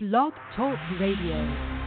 Blog Talk Radio.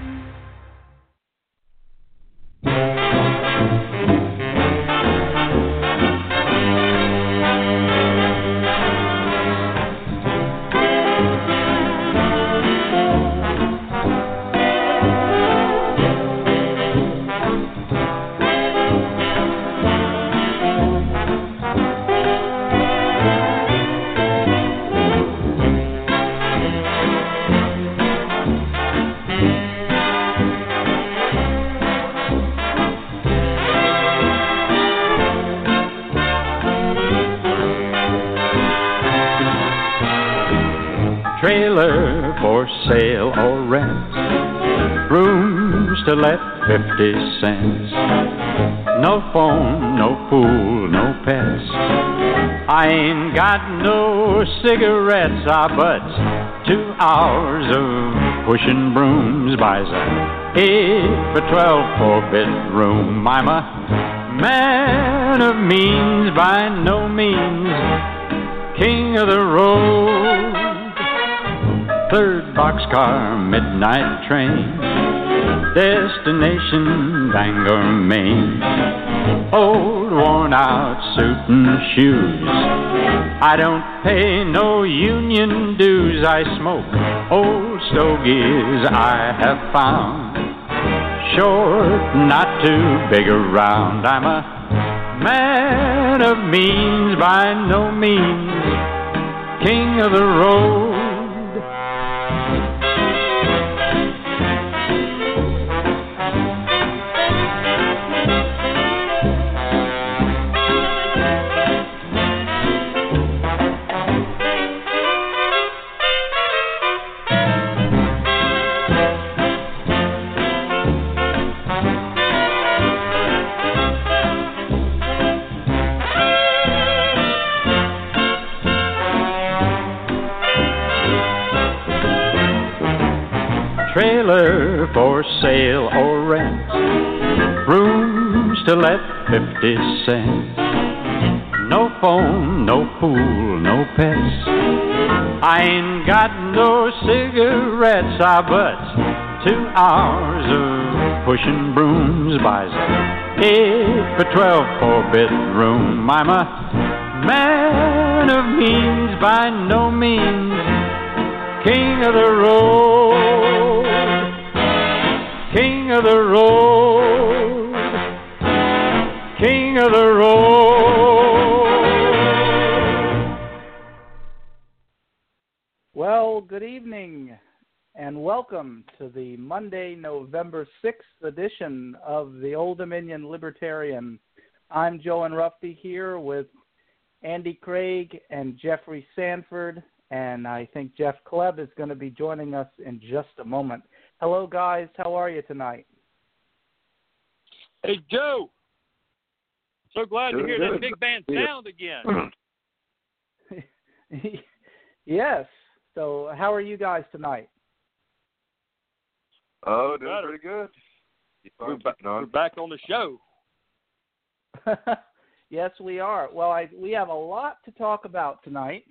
Sale or rent. Rooms to let 50 cents. No phone, no pool, no pets. I ain't got no cigarettes, ah, but two hours of pushing brooms buys a eight for twelve four bedroom. I'm a man of means by no means, king of the road. Third boxcar, midnight train. Destination Bangor, Maine. Old worn out suit and shoes. I don't pay no union dues. I smoke old stogies I have found. Short, not too big around. I'm a man of means by no means. King of the road. Trailer for sale or rent. Rooms to let 50 cents. No phone, no pool, no pets. I ain't got no cigarettes, ah, but two hours of pushing brooms buys a eight for twelve four bedroom. I'm a man of means by no means, king of the road, king of the road, king of the road. Well, good evening and welcome to the Monday, November 6th edition of the Old Dominion Libertarian. I'm Joe Enroughty here with Andy Craig and Jeffry Sanford, and I think Jeff Kleb is going to be joining us in just a moment. Hello, guys. How are you tonight? Hey Joe, so glad to hear good. that big band Yeah. sound again. yes. So, how are you guys tonight? Oh, doing Better. pretty good. We're, on ba- on. we're back on the show. yes, we are. Well, I, we have a lot to talk about tonight,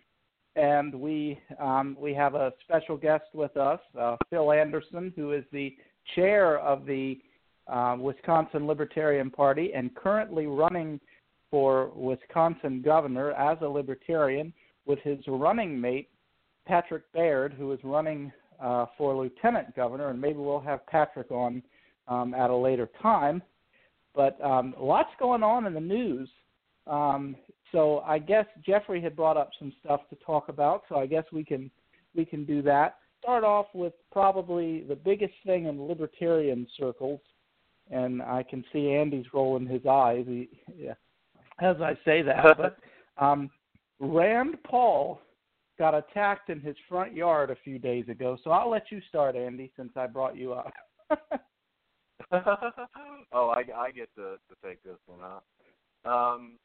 and we um, we have a special guest with us, uh, Phil Anderson, who is the chair of the uh, Wisconsin Libertarian Party and currently running for Wisconsin governor as a Libertarian with his running mate Patrick Baird, who is running uh, for lieutenant governor, and maybe we'll have Patrick on um, at a later time. But um, lots going on in the news. Um, so I guess Jeffry had brought up some stuff to talk about. So I guess we can we can do that. Start off with probably the biggest thing in libertarian circles, and I can see Andy's rolling his eyes he, yeah, as I say that. but um, Rand Paul got attacked in his front yard a few days ago. So I'll let you start, Andy, since I brought you up. oh, I, I get to, to take this one, huh? Um,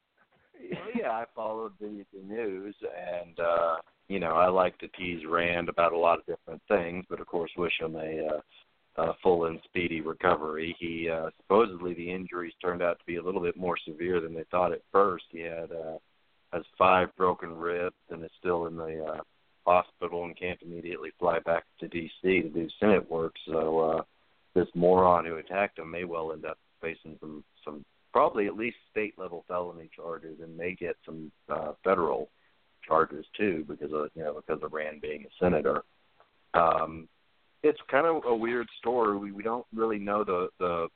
well, yeah, I followed the, the news, and uh, you know, I like to tease Rand about a lot of different things, but of course, wish him a, uh, a full and speedy recovery. He uh, supposedly the injuries turned out to be a little bit more severe than they thought at first. He had uh, has five broken ribs and is still in the uh, hospital and can't immediately fly back to D.C. to do Senate work. So uh, this moron who attacked him may well end up facing some some probably at least state level felony charges and may get some uh, federal charges too because of you know because of Rand being a senator. Um, it's kind of a weird story. We we don't really know the the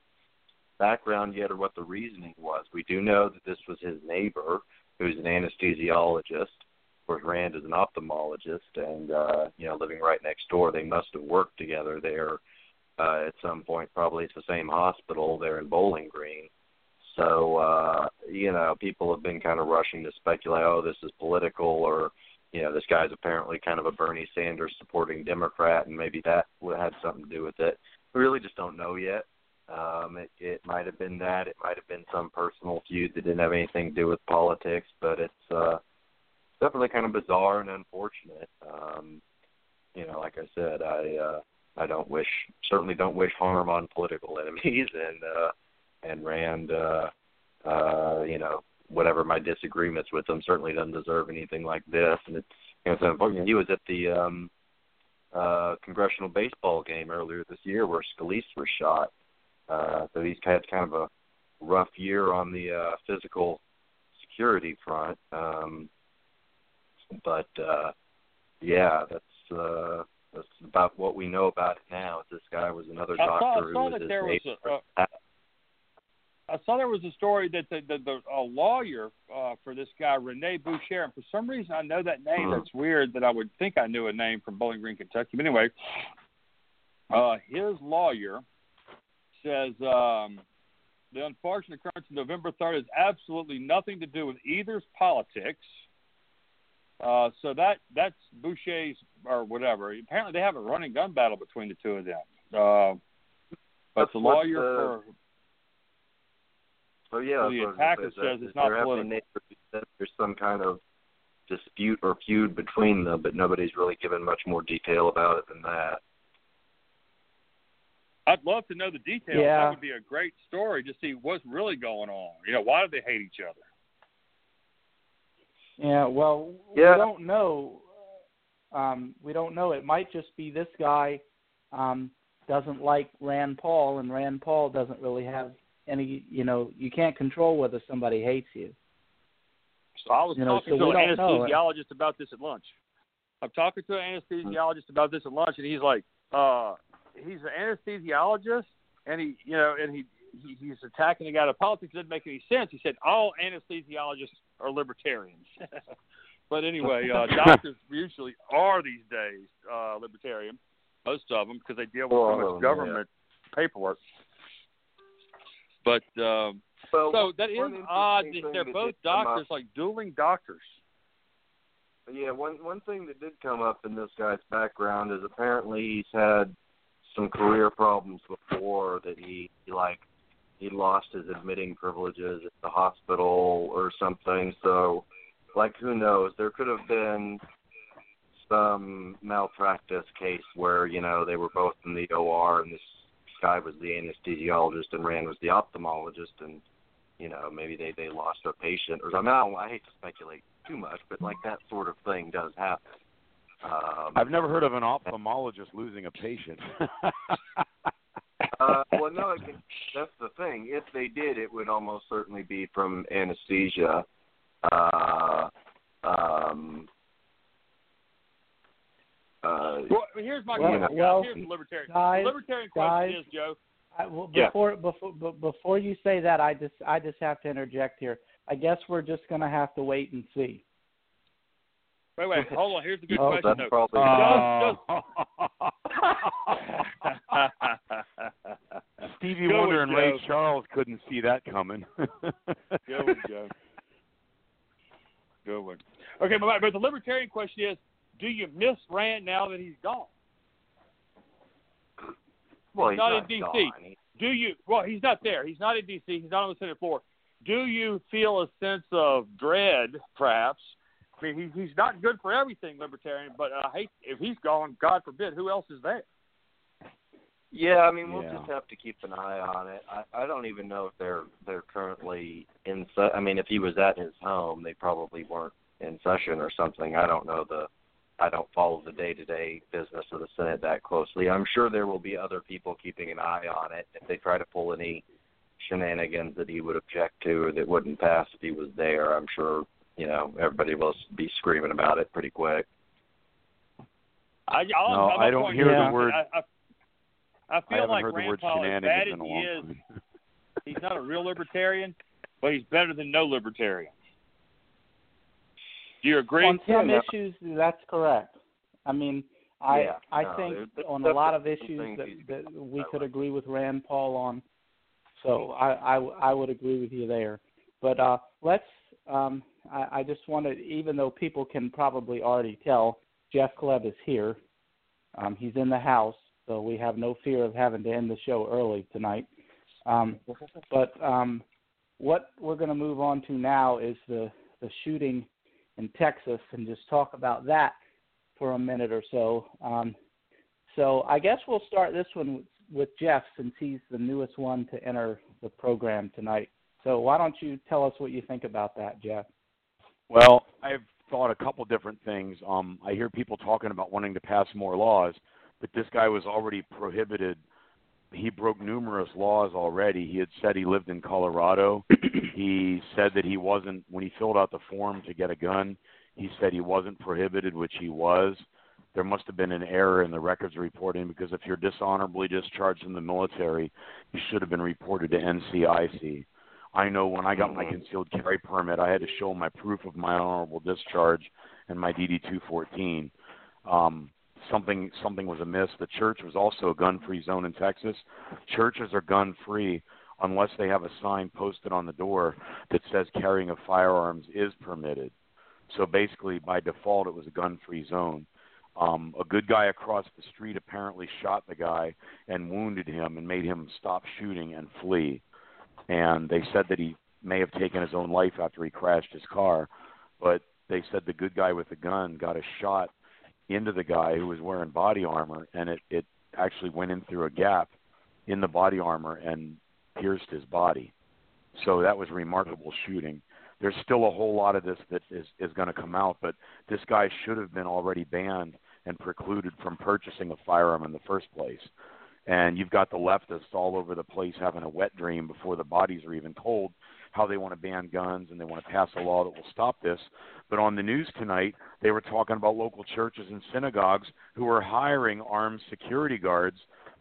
background yet or what the reasoning was. We do know that this was his neighbor, who's an anesthesiologist. Of course, Rand is an ophthalmologist, and uh, you know, living right next door, they must have worked together there uh, at some point. Probably it's the same hospital there in Bowling Green. So uh, you know, people have been kind of rushing to speculate, oh, this is political, or you know, this guy's apparently kind of a Bernie Sanders supporting Democrat, and maybe that had something to do with it. We really just don't know yet. Um, it, it might have been that. It might have been some personal feud that didn't have anything to do with politics, but it's uh, definitely kind of bizarre and unfortunate. Um, you know, like I said, I uh, I don't wish certainly don't wish harm on political enemies, and uh, and Rand, uh, uh, you know, whatever my disagreements with him, certainly doesn't deserve anything like this. And it's you know, it's unfortunate. He was at the um, uh, congressional baseball game earlier this year where Scalise was shot uh, so he's had kind of a rough year on the uh, physical security front. Um, but uh, yeah, that's uh, that's about what we know about it now. This guy was another eye doctor saw, I saw who was that his there was neighbor. a, uh, I saw there was a story that the, the, the a lawyer uh, for this guy Rene Boucher, and for some reason I know that name. Hmm. That's weird that I would think I knew a name from Bowling Green, Kentucky. But anyway, uh, his lawyer says um, the unfortunate occurrence of November 3rd has absolutely nothing to do with either's politics. Uh, so that that's Boucher's or whatever. Apparently, they have a running gun battle between the two of them. Uh, but That's the lawyer the- for So yeah, So the that's what I was attacker gonna says it's not there have been political. neighbors there's some kind of dispute or feud between them, but nobody's really given much more detail about it than that. I'd love to know the details. Yeah. That would be a great story to see what's really going on. You know, why do they hate each other? Yeah, well, Yeah. we don't know. Um, we don't know. It might just be this guy um, doesn't like Rand Paul, and Rand Paul doesn't really have any. You know, you can't control whether somebody hates you. So I was You know, talking so to an don't know. anesthesiologist about this at lunch. I'm talking to an anesthesiologist about this at lunch, and he's like, uh, he's an anesthesiologist, and he, you know, and he, he he's attacking the guy to politics. It doesn't make any sense. He said all anesthesiologists are libertarians. but anyway, uh, doctors usually are these days uh, libertarian, most of them, because they deal with Well, so much government paperwork. But um, Well, so that is odd that they're both did come up- doctors, like dueling doctors. Yeah, one one thing that did come up in this guy's background is apparently he's had some career problems before that he, he like he lost his admitting privileges at the hospital or something. So, like, who knows? There could have been some malpractice case where you know they were both in the OR and this guy was the anesthesiologist and Rand was the ophthalmologist and you know maybe they they lost a patient or something. I, don't, I hate to speculate too much, but like that sort of thing does happen. Um, I've never heard of an ophthalmologist losing a patient. uh, well, no, it can, that's the thing. If they did, it would almost certainly be from anesthesia. Uh, um, uh, Well, here's my Well, question. well, here's the libertarian. guys, the libertarian guys. question is, Joe. I, well, Yeah. before before before you say that, I just I just have to interject here. I guess we're just going to have to wait and see. Wait, wait, hold on. Here's the good Oh, question. that's though. probably Stevie Go Wonder with and Ray Charles couldn't see that coming. Good one, Joe. Good one. Okay, but, but the libertarian question is, do you miss Rand now that he's gone? well, he's not not in D.C. gone. Do you? Well, he's not there. He's not in D.C. He's not on the Senate floor. Do you feel a sense of dread, perhaps? I mean, he, he's not good for everything, libertarian. But I hate if he's gone. God forbid, who else is there? Yeah, I mean, we'll Yeah. just have to keep an eye on it. I, I don't even know if they're they're currently in. Se- I mean, if he was at his home, they probably weren't in session or something. I don't know the I don't follow the day-to-day business of the Senate that closely. I'm sure there will be other people keeping an eye on it if they try to pull any shenanigans that he would object to or that wouldn't pass if he was there. I'm sure you know everybody will be screaming about it pretty quick. I, I'll, No, I'm I don't hear to- the word- I, I, I I feel haven't like Rand Paul, as bad as he is, he's not a real libertarian, but he's better than no libertarian. Do you agree? On some Yeah, issues, that's correct. I mean, I Yeah, I no, think there- there's on a lot of issues that, that we could like. agree with Rand Paul on. So I, I I would agree with you there. But uh, let's. Um, I, I just wanted, even though people can probably already tell, Jeff Kleb is here. Um, he's in the house, so we have no fear of having to end the show early tonight. Um, but um, what we're going to move on to now is the the shooting in Texas, and just talk about that for a minute or so. Um, so I guess we'll start this one with, with Jeff, since he's the newest one to enter the program tonight. So why don't you tell us what you think about that, Jeff? Well, I've thought a couple different things. Um, I hear people talking about wanting to pass more laws, but this guy was already prohibited. He broke numerous laws already. He had said he lived in Colorado. he said that he wasn't when he filled out the form to get a gun. He said he wasn't prohibited, which he was. There must have been an error in the records reporting because if you're dishonorably discharged from the military, you should have been reported to NCIC. I know when I got my concealed carry permit, I had to show my proof of my honorable discharge and my DD 214. Um, something something was amiss. The church was also a gun-free zone in Texas. Churches are gun-free unless they have a sign posted on the door that says carrying of firearms is permitted. So basically, by default, it was a gun-free zone. Um, a good guy across the street apparently shot the guy and wounded him and made him stop shooting and flee and they said that he may have taken his own life after he crashed his car, but they said the good guy with the gun got a shot into the guy who was wearing body armor, and it it actually went in through a gap in the body armor and pierced his body. So that was remarkable shooting. There's still a whole lot of this that is is going to come out, but this guy should have been already banned and precluded from purchasing a firearm in the first place and you've got the leftists all over the place having a wet dream before the bodies are even told how they want to ban guns and they want to pass a law that will stop this. But on the news tonight, they were talking about local churches and synagogues who are hiring armed security guards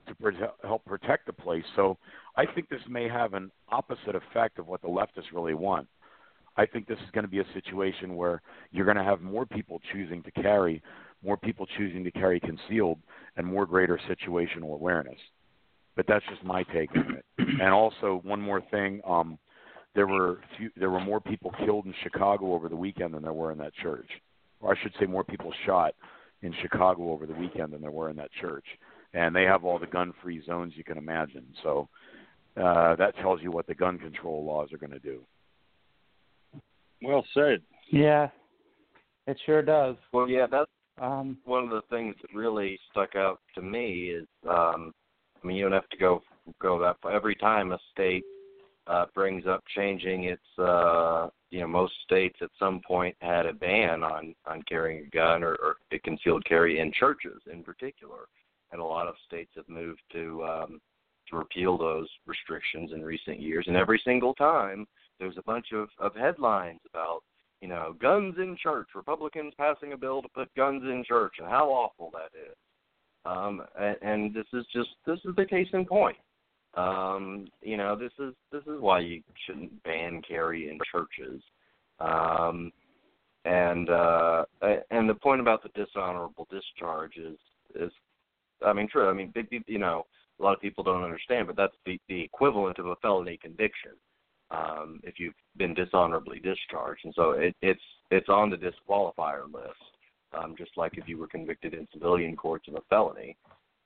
to prote- help protect the place. So I think this may have an opposite effect of what the leftists really want. I think this is going to be a situation where you're going to have more people choosing to carry, more people choosing to carry concealed, and more greater situational awareness. But that's just my take on it. And also, one more thing: um, there were few, there were more people killed in Chicago over the weekend than there were in that church, or I should say, more people shot in Chicago over the weekend than there were in that church. And they have all the gun-free zones you can imagine. So uh, that tells you what the gun control laws are going to do. Well said. Yeah, it sure does. Well, yeah, that's Um, one of the things that really stuck out to me is, um, I mean, you don't have to go go that far. Every time a state uh, brings up changing its, uh, you know, most states at some point had a ban on on carrying a gun or, or a concealed carry in churches, in particular, and a lot of states have moved to um, to repeal those restrictions in recent years. And every single time, there's a bunch of of headlines about you know, guns in church, Republicans passing a bill to put guns in church, and how awful that is. Um, and, and this is just this is the case in point. Um, you know, this is this is why you shouldn't ban carry in churches. Um, and uh, and the point about the dishonorable discharge is is, I mean, true. I mean, big, you know, a lot of people don't understand, but that's the the equivalent of a felony conviction um, if you've been dishonorably discharged, and so it, it's it's on the disqualifier list, um, just like if you were convicted in civilian courts of a felony.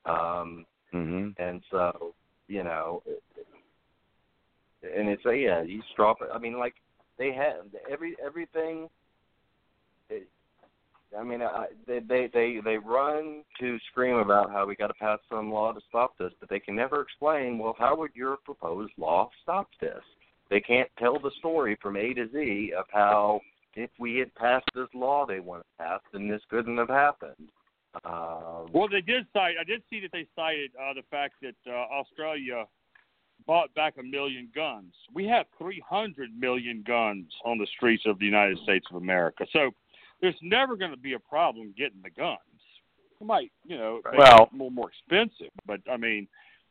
Um, hmm and so you know, and it's a yeah, you drop it. I mean, like they have every everything. It, I mean, I, they they they they run to scream about how we got to pass some law to stop this, but they can never explain. Well, how would your proposed law stop this? They can't tell the story from A to Z of how if we had passed this law they want to pass, then this couldn't have happened. Um, Well, they did cite. I did see that they cited uh, the fact that uh, Australia bought back a million guns. We have 300 million guns on the streets of the United States of America. So there's never going to be a problem getting the guns. It might, you know, make Well- it more more expensive, but I mean,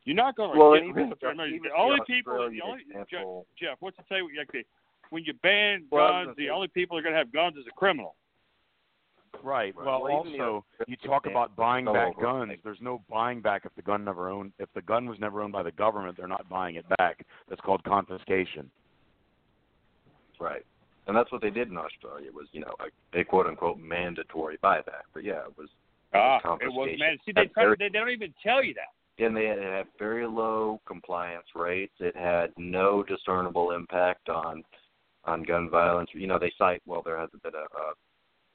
you're not going to well, get and even, rid of the- even the only the people, the only example, Jeff, what's it say? Like when you ban Well, guns, gonna the only people that are going to have guns is a criminal. Right. Right. Well, Well, also you talk about buying back over. guns. There's no buying back if the gun never owned. If the gun was never owned by the government, they're not buying it back. That's called confiscation. right? And that's what they did in Australia was, you know, a, a quote unquote mandatory buyback. But yeah, it was Ah, it was confiscation. man. See, they very- they, they don't even tell you that. and they had, had very low compliance rates. It had no discernible impact on on gun violence. You know, they cite well, there hasn't been a, a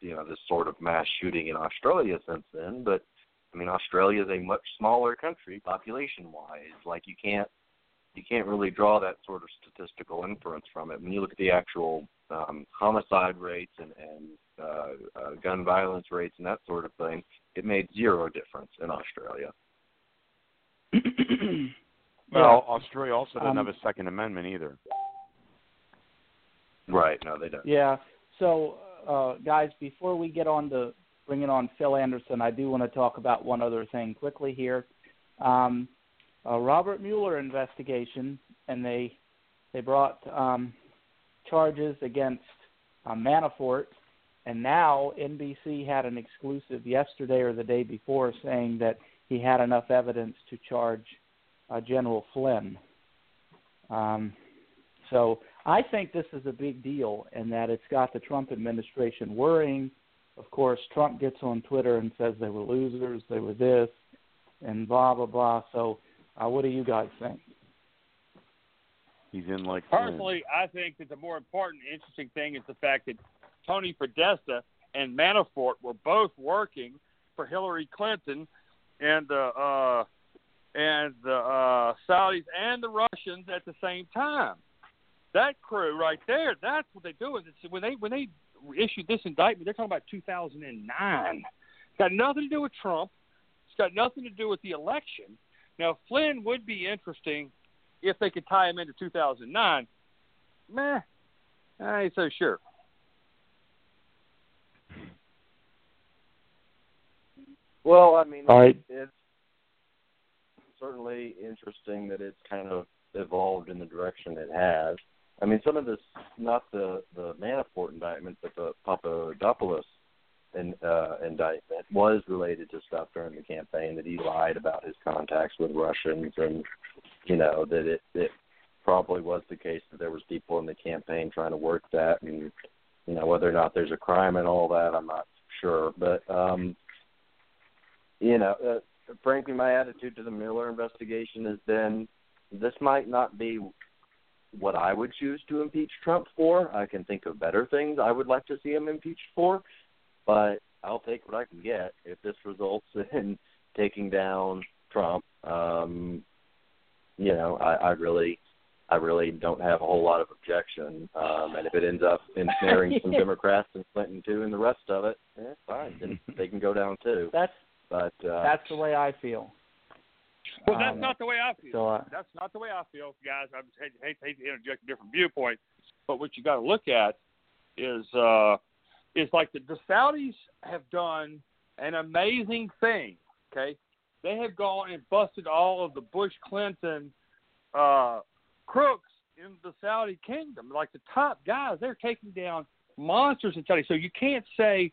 you know this sort of mass shooting in Australia since then, but I mean, Australia is a much smaller country population wise. Like you can't you can't really draw that sort of statistical inference from it. When you look at the actual um, homicide rates and, and uh, uh, gun violence rates and that sort of thing, it made zero difference in Australia. Well, Australia also doesn't Um, have a Second Amendment either. Right. No, they don't. Yeah. So, uh, guys, before we get on to bringing on Phil Anderson, I do want to talk about one other thing quickly here. Um, Robert Mueller investigation, and they they brought um, charges against uh, Manafort, and now NBC had an exclusive yesterday or the day before saying that he had enough evidence to charge uh, General Flynn. Um, so I think this is a big deal and that it's got the Trump administration worrying. Of course, Trump gets on Twitter and says they were losers, they were this, and blah, blah, blah. So, uh, what do you guys think? He's in like Flynn. Personally, I think that the more important, interesting thing is the fact that Tony Podesta and Manafort were both working for Hillary Clinton and the uh, and the uh, Saudis and the Russians at the same time. That crew right there, that's what they do. Is it's when they when they issued this indictment, they're talking about 2009. It's got nothing to do with Trump. It's got nothing to do with the election. Now Flynn would be interesting if they could tie him into 2009. Meh, I ain't so sure. Well, I mean, All right. it's certainly interesting that it's kind of evolved in the direction it has. I mean, some of this, not the the Manafort indictment, but the Papadopoulos in, uh, indictment was related to stuff during the campaign that he lied about his contacts with Russians, and you know that it it probably was the case that there was people in the campaign trying to work that, and you know whether or not there's a crime and all that, I'm not sure, but um, you know, uh, frankly, my attitude to the Mueller investigation has been this might not be what I would choose to impeach Trump for. I can think of better things I would like to see him impeached for, but I'll take what I can get. If this results in taking down Trump, um, you know, I, I really, I really don't have a whole lot of objection. Um, and if it ends up ensnaring some Democrats and Clinton too, and the rest of it, eh, fine, then they can go down too. That's But uh, that's the way I feel. Well, that's Um, not the way I feel. So, uh, That's not the way I feel, guys. I just hate, hate, hate to interject a different viewpoint, but what you got to look at is uh, is like the, the Saudis have done an amazing thing. Okay, they have gone and busted all of the Bush Clinton uh, crooks in the Saudi kingdom. Like the top guys, they're taking down monsters in Saudi. So you can't say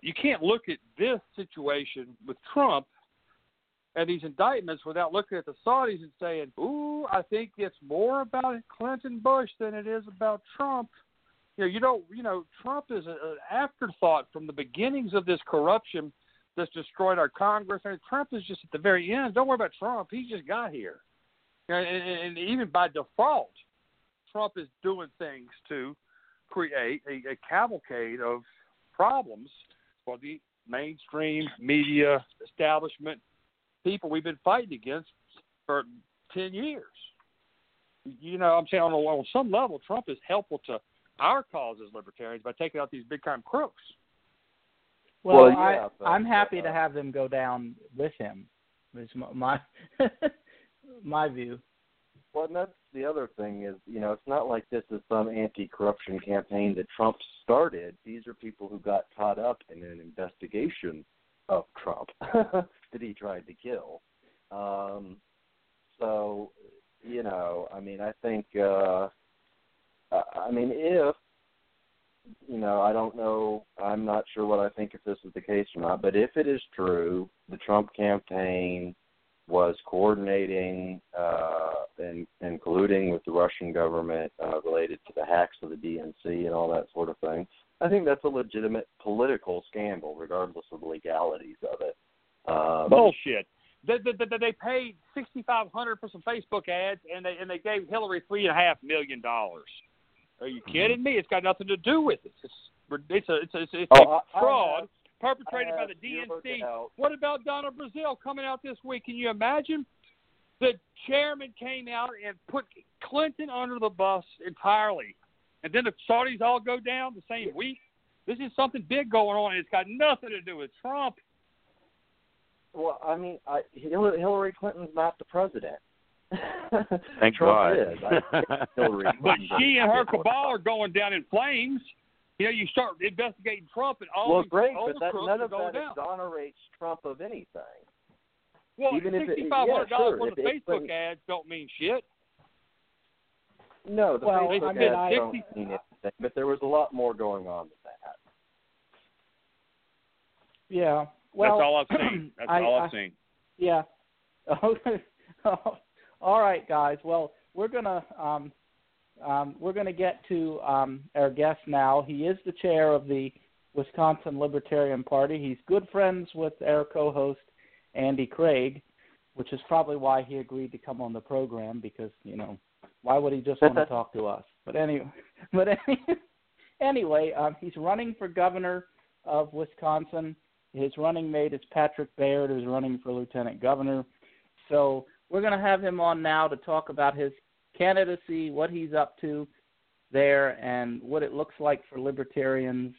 you can't look at this situation with Trump and these indictments without looking at the Saudis and saying, "Ooh, I think it's more about Clinton Bush than it is about Trump." You know, you know, you know, Trump is a, an afterthought from the beginnings of this corruption that's destroyed our Congress. And Trump is just at the very end. Don't worry about Trump; he just got here. Know, and, and even by default, Trump is doing things to create a, a cavalcade of problems for the mainstream media establishment people we've been fighting against for 10 years. You know, I'm saying on, a, on some level, Trump is helpful to our cause as libertarians by taking out these big time crooks. Well, Well, yeah, I, but, I'm happy uh, to have them go down with him. Is my my, my view. Well, and that's the other thing is, you know, it's not like this is some anti-corruption campaign that Trump started. These are people who got caught up in an investigation of Trump that he tried to kill. Um, so, you know, I mean, I think, uh, I mean, if you know, I don't know. I'm not sure what I think if this is the case or not. But if it is true, the Trump campaign was coordinating uh, and, colluding with the Russian government uh, related to the hacks of the DNC and all that sort of thing. I think that's a legitimate political scandal, regardless of the legalities of it. Um, Bullshit. They, they, they, they paid sixty five hundred for some Facebook ads, and they and they gave Hillary three and a half million dollars. Are you mm-hmm. kidding me? It's got nothing to do with it. It's it's a it's a, it's a Oh, a I- I fraud have- perpetrated by the DNC. What about Donna Brazile coming out this week? Can you imagine? The chairman came out and put Clinton under the bus entirely, and then the Saudis all go down the same week. This is something big going on, and it's got nothing to do with Trump. Well, I mean, I, Hillary Clinton's not the president. Thank Trump God. is. I But she and her cabal are going down in flames. You know, you start investigating Trump and all Well, these great, all but the that, crooks none of going that down. exonerates Trump of anything. Well, even if it- sixty five hundred yeah, dollars sure, worth of if it- Facebook ads don't mean shit. No, the Well, Facebook I mean, ads I- don't mean anything, but there was a lot more going on than that. Yeah. Well, That's all I've seen. That's I- all I- I've seen. Yeah. Oh, oh, All right, guys. Well, we're gonna um, um, we're gonna get to um, our guest now. He is the chair of the Wisconsin Libertarian Party. He's good friends with our co-host Andy Craig, which is probably why he agreed to come on the program because you know why would he just want to talk to us? But anyway, but anyway, um, he's running for governor of Wisconsin. His running mate is Patrick Baird, who's running for lieutenant governor. So we're going to have him on now to talk about his candidacy, what he's up to there, and what it looks like for libertarians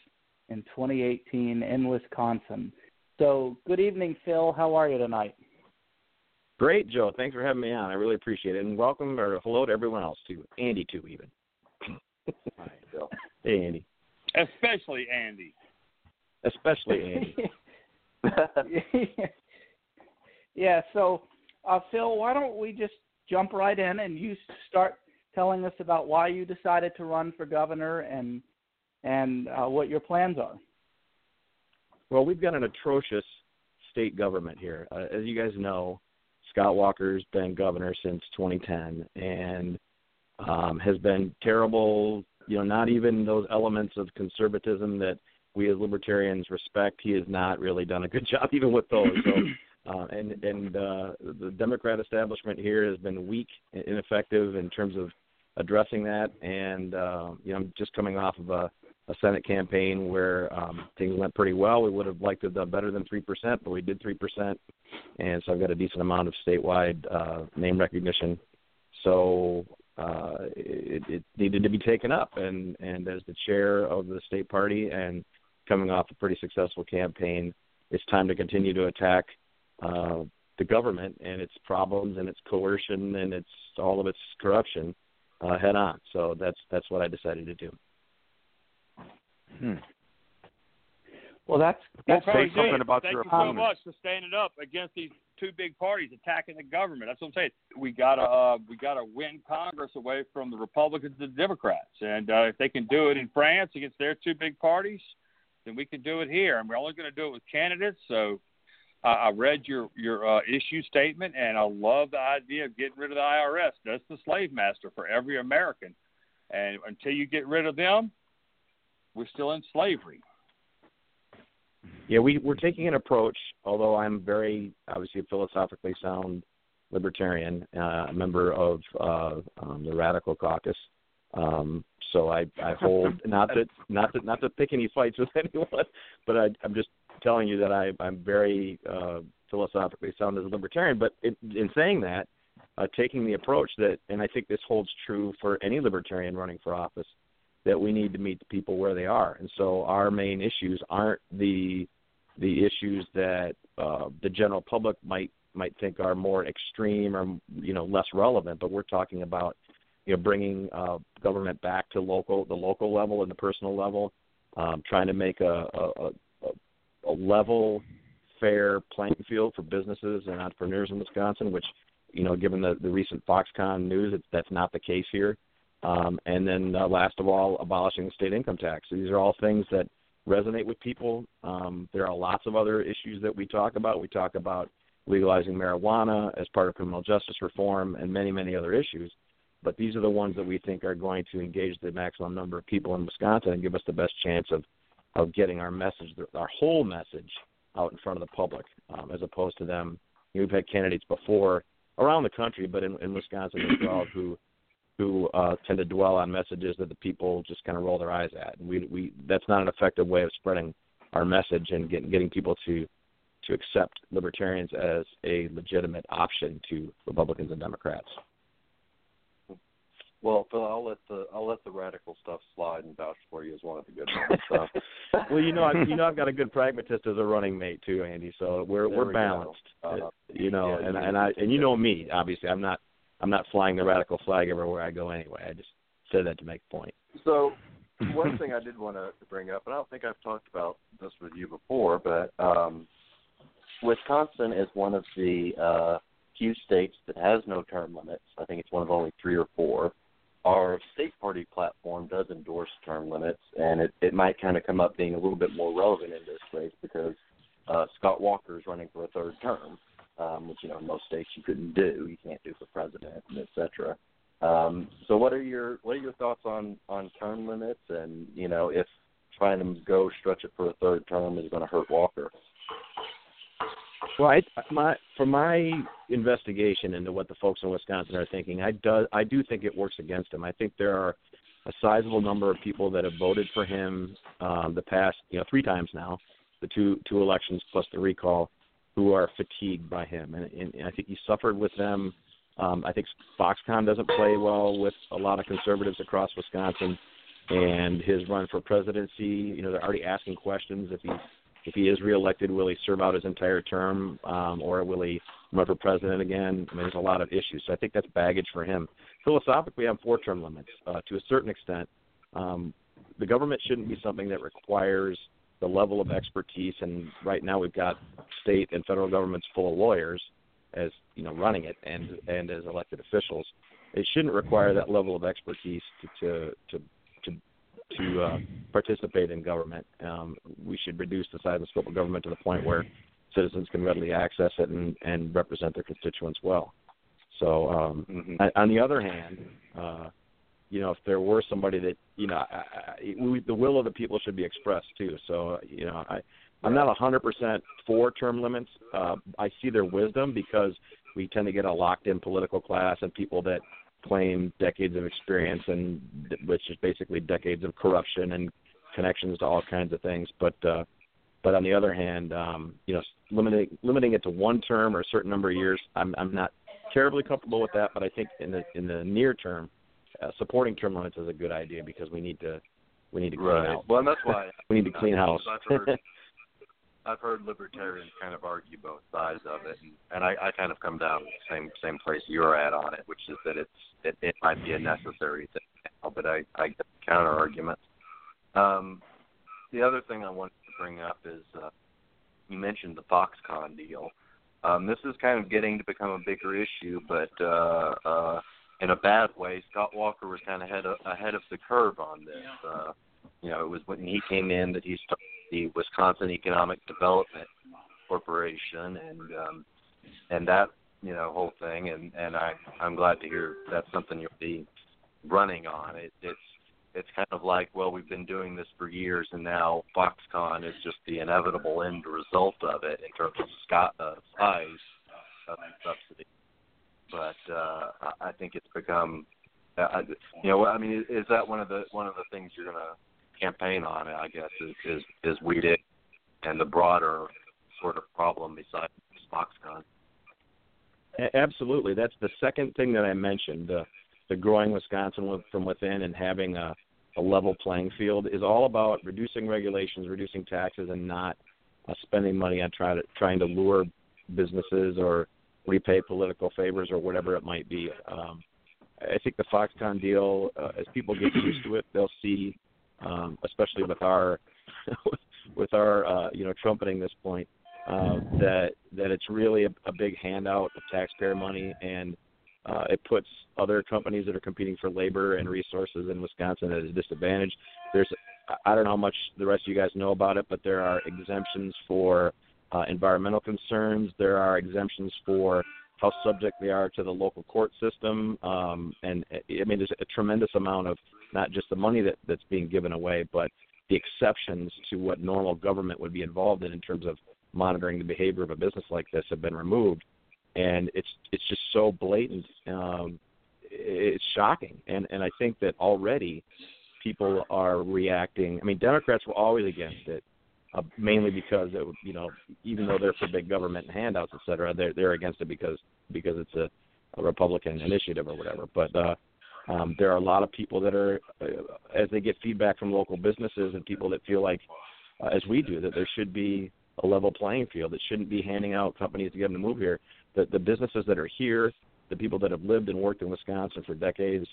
in 2018 in Wisconsin. So, good evening, Phil. How are you tonight? Great, Joe. Thanks for having me on. I really appreciate it. And welcome or hello to everyone else too. Andy too, even. Hi, Bill. Hey, Andy. Especially Andy. Especially Andy. yeah. So, uh, Phil, why don't we just jump right in and you start telling us about why you decided to run for governor and and uh, what your plans are. well, we've got an atrocious state government here. Uh, as you guys know, Scott Walker's been governor since 2010 and um, has been terrible. You know, not even those elements of conservatism that we as libertarians respect. He has not really done a good job even with those. So, uh, and and uh, the Democrat establishment here has been weak, and ineffective in terms of addressing that. And uh, you know, I'm just coming off of a, a Senate campaign where um, things went pretty well. We would have liked to have done better than three percent, but we did three percent, and so I've got a decent amount of statewide uh, name recognition. So uh, it, it needed to be taken up, and and as the chair of the state party and coming off a pretty successful campaign, it's time to continue to attack uh, the government and its problems and its coercion and its all of its corruption uh, head on. So that's that's what I decided to do. Hmm. Well, that's Well, that's Say Craig, something about thank your you so opponent. much for standing up against these two big parties attacking the government. That's what I'm saying. We gotta uh, we gotta win Congress away from the Republicans and the Democrats, and uh, if they can do it in France against their two big parties, then we can do it here. And we're only going to do it with candidates. So uh, I read your your uh, issue statement, and I love the idea of getting rid of the IRS. That's the slave master for every American, and until you get rid of them, we're still in slavery. Yeah, we, we're taking an approach, although I'm very obviously a philosophically sound libertarian, uh, a member of uh, um, the Radical Caucus. Um, so I, I hold not that not that not to pick any fights with anyone, but I, I'm just telling you that I, I'm very uh, philosophically sound as a libertarian. But it, in saying that, uh, taking the approach that, and I think this holds true for any libertarian running for office, that we need to meet the people where they are. And so our main issues aren't the the issues that uh, the general public might might think are more extreme or you know less relevant, but we're talking about you know bringing uh, government back to local the local level and the personal level, um, trying to make a, a, a, a level, fair playing field for businesses and entrepreneurs in Wisconsin, which you know given the, the recent Foxconn news, it's, that's not the case here. Um, and then uh, last of all, abolishing the state income tax. These are all things that resonate with people. Um, there are lots of other issues that we talk about. We talk about legalizing marijuana as part of criminal justice reform and many, many other issues. But these are the ones that we think are going to engage the maximum number of people in Wisconsin and give us the best chance of, of getting our message, our whole message, out in front of the public, um, as opposed to them. You know, we've had candidates before around the country, but in, in Wisconsin as well, who who uh, tend to dwell on messages that the people just kind of roll their eyes at. And we, we that's not an effective way of spreading our message and getting getting people to to accept libertarians as a legitimate option to Republicans and Democrats. Well, Phil, I'll let the I'll let the radical stuff slide and vouch for you as one of the good ones. So. well, you know, I, you know, I've got a good pragmatist as a running mate too, Andy. So we're there we're we balanced. Uh, you know, yeah, and you and I and you know me. Obviously, I'm not I'm not flying the radical flag everywhere I go anyway. I just said that to make a point. So one thing I did want to bring up, and I don't think I've talked about this with you before, but um, Wisconsin is one of the uh, few states that has no term limits. I think it's one of only three or four. Our state party platform does endorse term limits, and it, it might kind of come up being a little bit more relevant in this race because uh, Scott Walker is running for a third term, um, which you know in most states you couldn't do. You can't do for president, and et cetera. Um, so, what are your what are your thoughts on on term limits, and you know if trying to go stretch it for a third term is going to hurt Walker? Well, I, my from my investigation into what the folks in Wisconsin are thinking, I do I do think it works against him. I think there are a sizable number of people that have voted for him um, the past you know three times now, the two two elections plus the recall, who are fatigued by him, and, and, and I think he suffered with them. Um, I think Foxconn doesn't play well with a lot of conservatives across Wisconsin, and his run for presidency. You know, they're already asking questions if he's if he is reelected, will he serve out his entire term, um, or will he run for president again? I mean, there's a lot of issues. So I think that's baggage for him. Philosophically, I'm for term limits uh, to a certain extent. Um, the government shouldn't be something that requires the level of expertise. And right now, we've got state and federal governments full of lawyers as you know running it, and and as elected officials. It shouldn't require that level of expertise to to to to uh, participate in government. Um, we should reduce the size and scope of government to the point where citizens can readily access it and, and represent their constituents well. So, um, mm-hmm. on the other hand, uh, you know, if there were somebody that, you know, I, I, we, the will of the people should be expressed too. So, you know, I, I'm not 100% for term limits. Uh, I see their wisdom because we tend to get a locked-in political class and people that claim decades of experience and which is basically decades of corruption and connections to all kinds of things. But uh, but on the other hand, um, you know, limiting limiting it to one term or a certain number of years, I'm I'm not terribly comfortable with that. But I think in the in the near term, uh, supporting term limits is a good idea because we need to we need to clean right. out. Well, that's why we need to clean house. I've heard, libertarians kind of argue both sides of it, and, and I, I kind of come down to the same same place you're at on it, which is that it's it, it might be a necessary thing, now, but I I get the counter argument. Um, the other thing I wanted to bring up is uh, you mentioned the Foxconn deal. Um, this is kind of getting to become a bigger issue, but uh, uh, in a bad way. Scott Walker was kind of ahead of, ahead of the curve on this. Uh, you know, it was when he came in that he started the Wisconsin Economic Development Corporation, and um, and that you know whole thing. And and I I'm glad to hear that's something you'll be running on. It, it's it's kind of like well we've been doing this for years, and now Foxconn is just the inevitable end result of it in terms of Scott, uh, size of subsidy. But uh, I think it's become, uh, you know, I mean, is that one of the one of the things you're to campaign on it, I guess, is is, is weeding and the broader sort of problem besides Foxconn. Absolutely, that's the second thing that I mentioned: the the growing Wisconsin from within and having a, a level playing field is all about reducing regulations, reducing taxes, and not uh, spending money on trying to trying to lure businesses or repay political favors or whatever it might be. Um, I think the Foxconn deal, uh, as people get used to it, they'll see, um, especially with our with our uh, you know trumpeting this point, uh, that that it's really a, a big handout of taxpayer money, and uh, it puts other companies that are competing for labor and resources in Wisconsin at a disadvantage. There's I don't know how much the rest of you guys know about it, but there are exemptions for uh, environmental concerns. There are exemptions for how subject they are to the local court system. Um, and I mean, there's a tremendous amount of not just the money that, that's being given away, but the exceptions to what normal government would be involved in in terms of monitoring the behavior of a business like this have been removed. And it's it's just so blatant. Um, it's shocking, and and I think that already people are reacting. I mean, Democrats were always against it, uh, mainly because it, you know, even though they're for big government and handouts, et cetera, they're they're against it because because it's a, a Republican initiative or whatever. But uh, um, there are a lot of people that are, uh, as they get feedback from local businesses and people that feel like, uh, as we do, that there should be a level playing field. It shouldn't be handing out companies to get them to move here. The the businesses that are here, the people that have lived and worked in Wisconsin for decades,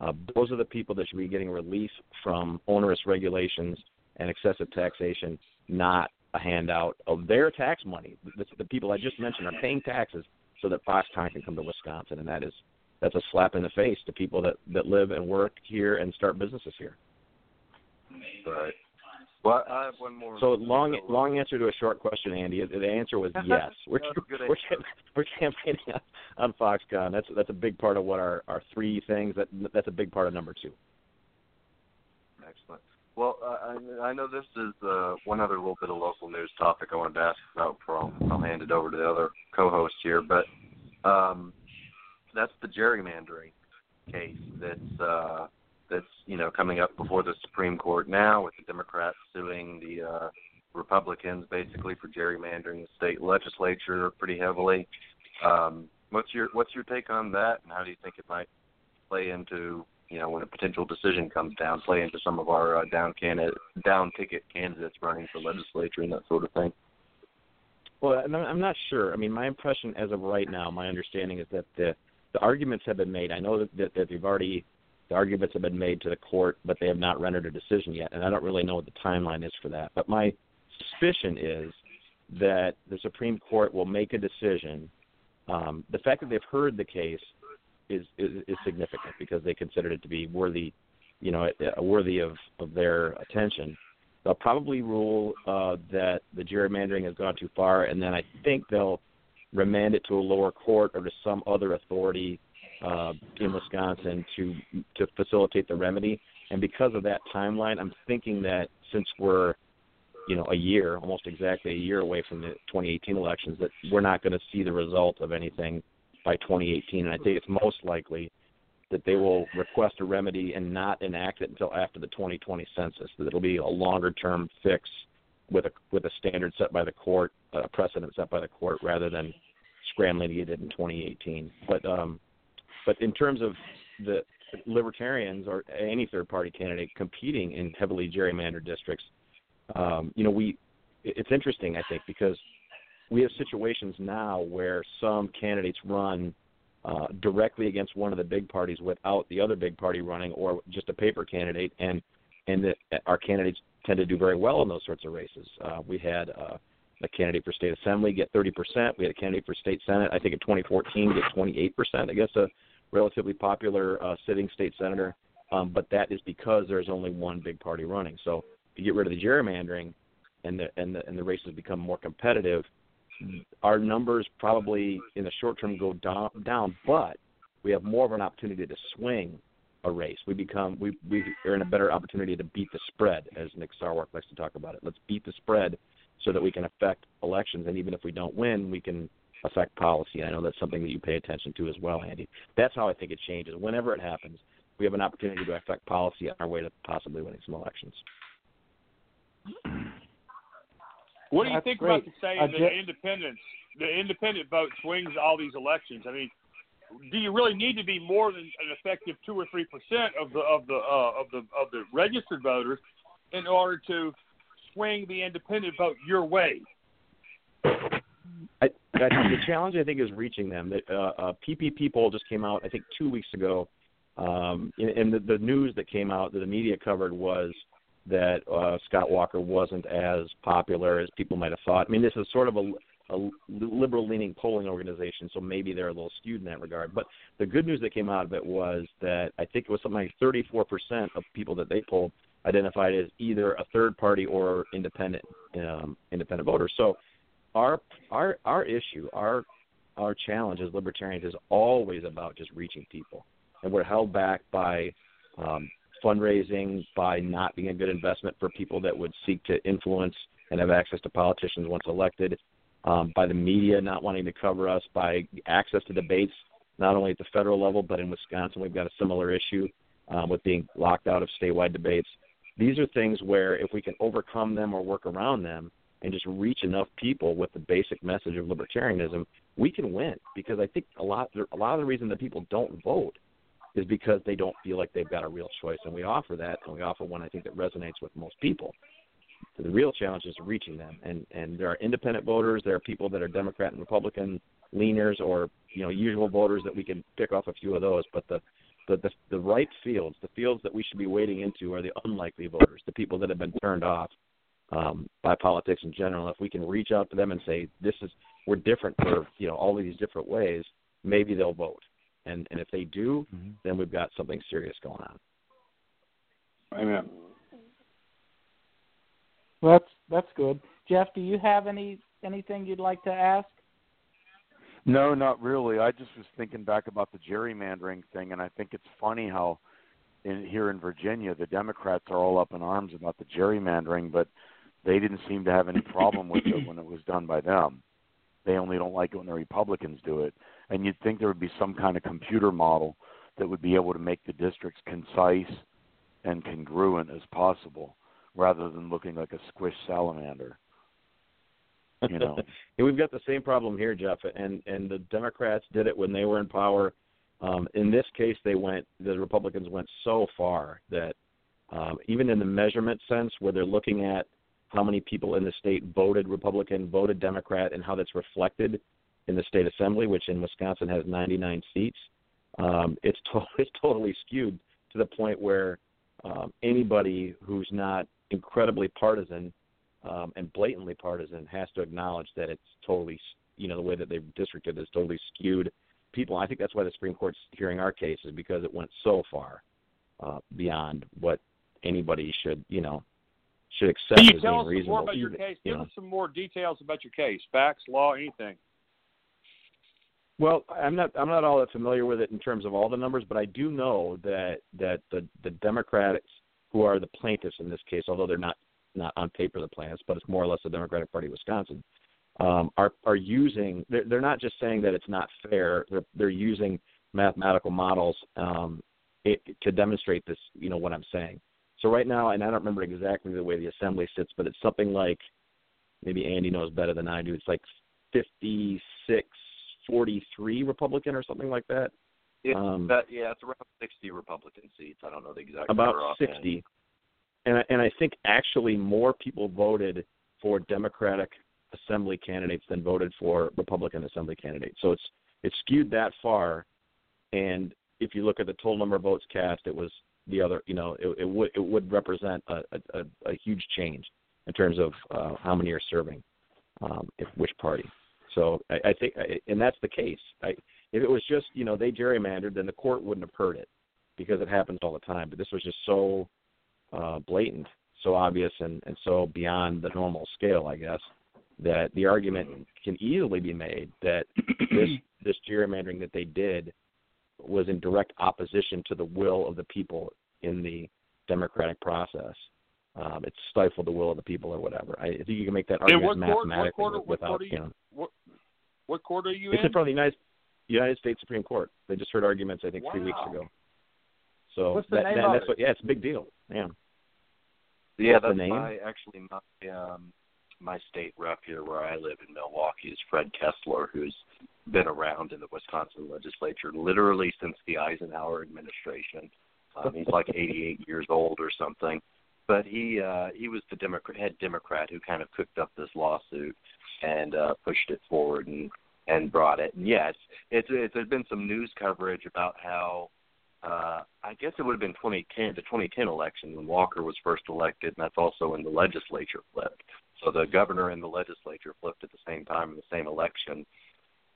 uh, those are the people that should be getting relief from onerous regulations and excessive taxation not a handout of their tax money. The, the people I just mentioned are paying taxes so that Foxconn can come to Wisconsin, and that is that's a slap in the face to people that that live and work here and start businesses here. Right. Well, I have one more. So long, long answer to a short question, Andy. The answer was yes. We're we're, we're campaigning on, on Foxconn. That's that's a big part of what our our three things. That that's a big part of number two. Excellent. Well, uh, I, I know this is uh, one other little bit of local news topic I wanted to ask about before I'll, I'll hand it over to the other co-host here, but um, that's the gerrymandering case that's uh, that's you know coming up before the Supreme Court now, with the Democrats suing the uh, Republicans basically for gerrymandering the state legislature pretty heavily. Um, what's your what's your take on that, and how do you think it might play into you know, when a potential decision comes down, play into some of our uh, down candidate, down ticket candidates running for legislature and that sort of thing. Well, I'm not sure. I mean, my impression as of right now, my understanding is that the the arguments have been made. I know that, that, that they've already the arguments have been made to the court, but they have not rendered a decision yet, and I don't really know what the timeline is for that. But my suspicion is that the Supreme Court will make a decision. Um, the fact that they've heard the case is, is is significant because they considered it to be worthy, you know, worthy of of their attention. They'll probably rule uh, that the gerrymandering has gone too far, and then I think they'll remand it to a lower court or to some other authority uh, in Wisconsin to to facilitate the remedy. And because of that timeline, I'm thinking that since we're you know a year, almost exactly a year away from the 2018 elections, that we're not going to see the result of anything by 2018, and I think it's most likely that they will request a remedy and not enact it until after the 2020 census. That it'll be a longer-term fix with a with a standard set by the court, a precedent set by the court, rather than scrambling to get it in 2018. But um, but in terms of the libertarians or any third-party candidate competing in heavily gerrymandered districts, um, you know, we it's interesting I think because we have situations now where some candidates run uh, directly against one of the big parties without the other big party running, or just a paper candidate, and and our candidates tend to do very well in those sorts of races. Uh, we had uh, a candidate for state assembly get 30%. We had a candidate for state senate, I think in 2014, get 28% against a relatively popular uh, sitting state senator. Um, but that is because there's only one big party running. So if you get rid of the gerrymandering, and the and the and the races become more competitive, our numbers probably in the short term go down, down, but we have more of an opportunity to swing a race. We become we we are in a better opportunity to beat the spread, as Nick Sarwark likes to talk about it. Let's beat the spread so that we can affect elections, and even if we don't win, we can affect policy. I know that's something that you pay attention to as well, Andy. That's how I think it changes. Whenever it happens, we have an opportunity to affect policy on our way to possibly winning some elections. What do you That's think great. about the saying Uh, that Jer- the independents, the independent vote swings all these elections? I mean, do you really need to be more than an effective two or three percent of the of the uh, of the of the registered voters in order to swing the independent vote your way? I, I, the challenge I think is reaching them. That uh, uh, PPP poll just came out I think two weeks ago, um, and, and the, the news that came out that the media covered was that uh, Scott Walker wasn't as popular as people might have thought. I mean, this is sort of a, a liberal-leaning polling organization, so maybe they're a little skewed in that regard. But the good news that came out of it was that I think it was something like 34% of people that they polled identified as either a third party or independent um, independent voters. So our our our issue, our our challenge as libertarians is always about just reaching people, and we're held back by um, fundraising, by not being a good investment for people that would seek to influence and have access to politicians once elected, um, by the media not wanting to cover us, by access to debates, not only at the federal level but in Wisconsin we've got a similar issue um, with being locked out of statewide debates. These are things where if we can overcome them or work around them, and just reach enough people with the basic message of libertarianism, we can win. Because I think a lot a lot of the reason that people don't vote is because they don't feel like they've got a real choice, and we offer that, and we offer one I think that resonates with most people. So the real challenge is reaching them, and and there are independent voters, there are people that are Democrat and Republican leaners, or you know usual voters that we can pick off a few of those, but the the, the the right fields, the fields that we should be wading into, are the unlikely voters, the people that have been turned off um, by politics in general. If we can reach out to them and say, "This is we're different for you know all of these different ways," maybe they'll vote. And and if they do, mm-hmm. then we've got something serious going on. Amen. That's that's good. Jeff, do you have any anything you'd like to ask? No, not really. I just was thinking back about the gerrymandering thing, and I think it's funny how in here in Virginia the Democrats are all up in arms about the gerrymandering, but they didn't seem to have any problem with it when it was done by them. They only don't like it when the Republicans do it. And you'd think there would be some kind of computer model that would be able to make the districts concise and congruent as possible, rather than looking like a squished salamander. You know, we've got the same problem here, Jeff. And and the Democrats did it when they were in power. Um, in this case, they went. The Republicans went so far that um, even in the measurement sense, where they're looking at how many people in the state voted Republican, voted Democrat, and how that's reflected in the state assembly, which in Wisconsin has 99 seats. Um, it's, to- it's totally skewed to the point where um, anybody who's not incredibly partisan um, and blatantly partisan has to acknowledge that it's totally, you know, the way that they've districted is totally skewed people. I think that's why the Supreme Court's hearing our case is because it went so far uh, beyond what anybody should, you know, should accept Can you as tell us reasonable. more about your case? you Give know. us some more details about your case, facts, law, anything. Well, I'm not I'm not all that familiar with it in terms of all the numbers, but I do know that that the the Democrats who are the plaintiffs in this case, although they're not not on paper the plaintiffs, but it's more or less the Democratic Party of Wisconsin, um, are are using they're, they're not just saying that it's not fair. They're they're using mathematical models um, it, to demonstrate this. You know what I'm saying. So right now, and I don't remember exactly the way the assembly sits, but it's something like maybe Andy knows better than I do. It's like 56 43 Republican or something like that. It's Um, that, yeah, it's around 60 Republican seats. I don't know the exact about number offhand. 60. And I, and I think actually more people voted for Democratic assembly candidates than voted for Republican assembly candidates. So it's it's skewed that far. And if you look at the total number of votes cast, it was the other. You know, it, it would it would represent a, a, a huge change in terms of uh, how many are serving, um, if which party. So I, I think, and that's the case. I, if it was just you know they gerrymandered, then the court wouldn't have heard it because it happens all the time. But this was just so uh, blatant, so obvious, and, and so beyond the normal scale, I guess, that the argument can easily be made that this this gerrymandering that they did was in direct opposition to the will of the people in the democratic process. Um, it stifled the will of the people, or whatever. I think you can make that argument what mathematically court? What without, you? you know. What, what court are you It's in? in front of the United United States Supreme Court. They just heard arguments, I think, three weeks ago. So What's the that, name that- of that's it? what, yeah, it's a big deal. Yeah. Yeah, What's the that's name? my actually my um my state rep here where I live in Milwaukee is Fred Kessler, who's been around in the Wisconsin legislature literally since the Eisenhower administration. Um, he's like 88 years old or something, but he uh, he was the Democrat head Democrat who kind of cooked up this lawsuit and uh, pushed it forward and and brought it. And yes, it's, it's there's been some news coverage about how uh, I guess it would have been 2010, the 2010 election when Walker was first elected, and that's also when the legislature flipped. So the governor and the legislature flipped at the same time in the same election.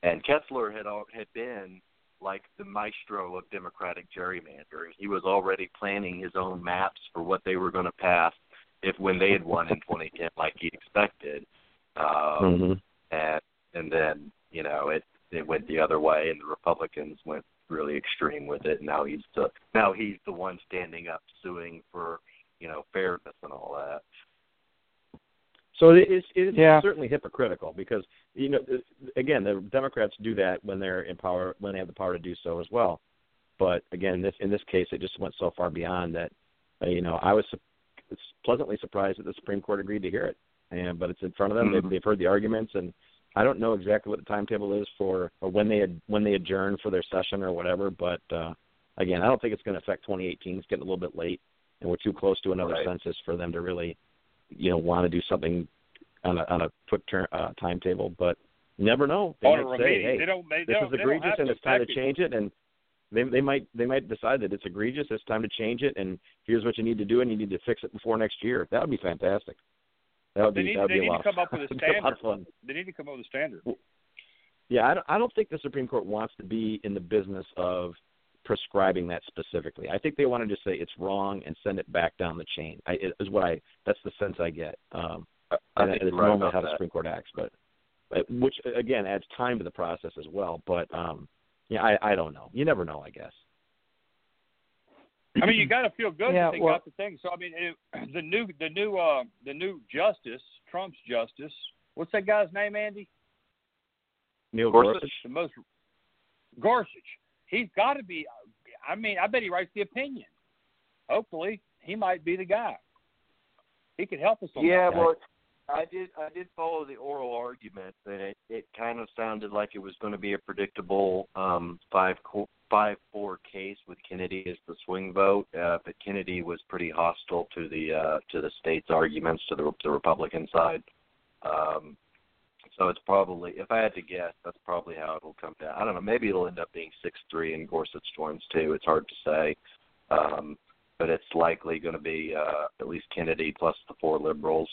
And Kessler had had been like the maestro of Democratic gerrymandering. He was already planning his own maps for what they were going to pass if when they had won in 2010, like he expected. Um, mm-hmm. And and then you know it it went the other way, and the Republicans went really extreme with it. Now he's the now he's the one standing up suing for you know fairness and all that. So it is it is Yeah. certainly hypocritical because you know again the Democrats do that when they're in power when they have the power to do so as well. But again, this in this case it just went so far beyond that. Uh, you know, I was su- pleasantly surprised that the Supreme Court agreed to hear it. And but it's in front of them. Mhm. They've, they've heard the arguments, and I don't know exactly what the timetable is for or when they had, when they adjourn for their session or whatever. But uh, again, I don't think it's going to affect 2018. It's getting a little bit late, and we're too close to another Right. census for them to really, you know, want to do something on a on a quick turn, uh, timetable. But you never know. They might say, hey, they don't. They this don't, is egregious and it's time to change it and they they might they might decide that it's egregious it's time to change it and here's what you need to do and you need to fix it before next year that would be fantastic that would They be need, that would they be need a to come up with a that'd a standard. They need to come up with a standard. yeah I don't, I don't think the supreme court wants to be in the business of prescribing that specifically i think they want to just say it's wrong and send it back down the chain i is what i that's the sense i get um I and think it's right normally how the. Supreme Court acts, but, but which again adds time to the process as well. But um, yeah, I I don't know. You never know, I guess. I mean, you got to feel good Yeah, that they well- got the thing. So I mean, it, the new, the new, uh, the new justice, Trump's justice. What's that guy's name, Andy? Neil Gorsuch? Gorsuch. The most Gorsuch. He's got to be. I mean, I bet he writes the opinion. Hopefully, he might be the guy. He could help us on Yeah, that. well, I did. I did follow the oral argument, and it it kind of sounded like it was going to be a predictable um, five case with Kennedy as the swing vote. Uh, but Kennedy was pretty hostile to the uh, to the state's arguments to the the Republican side. Um, so it's probably, if I had to guess, that's probably how it'll come down. I don't know. Maybe it'll end up being six three, and Gorsuch joins too. It's hard to say. Um, but it's likely going to be uh, at least Kennedy plus the four liberals.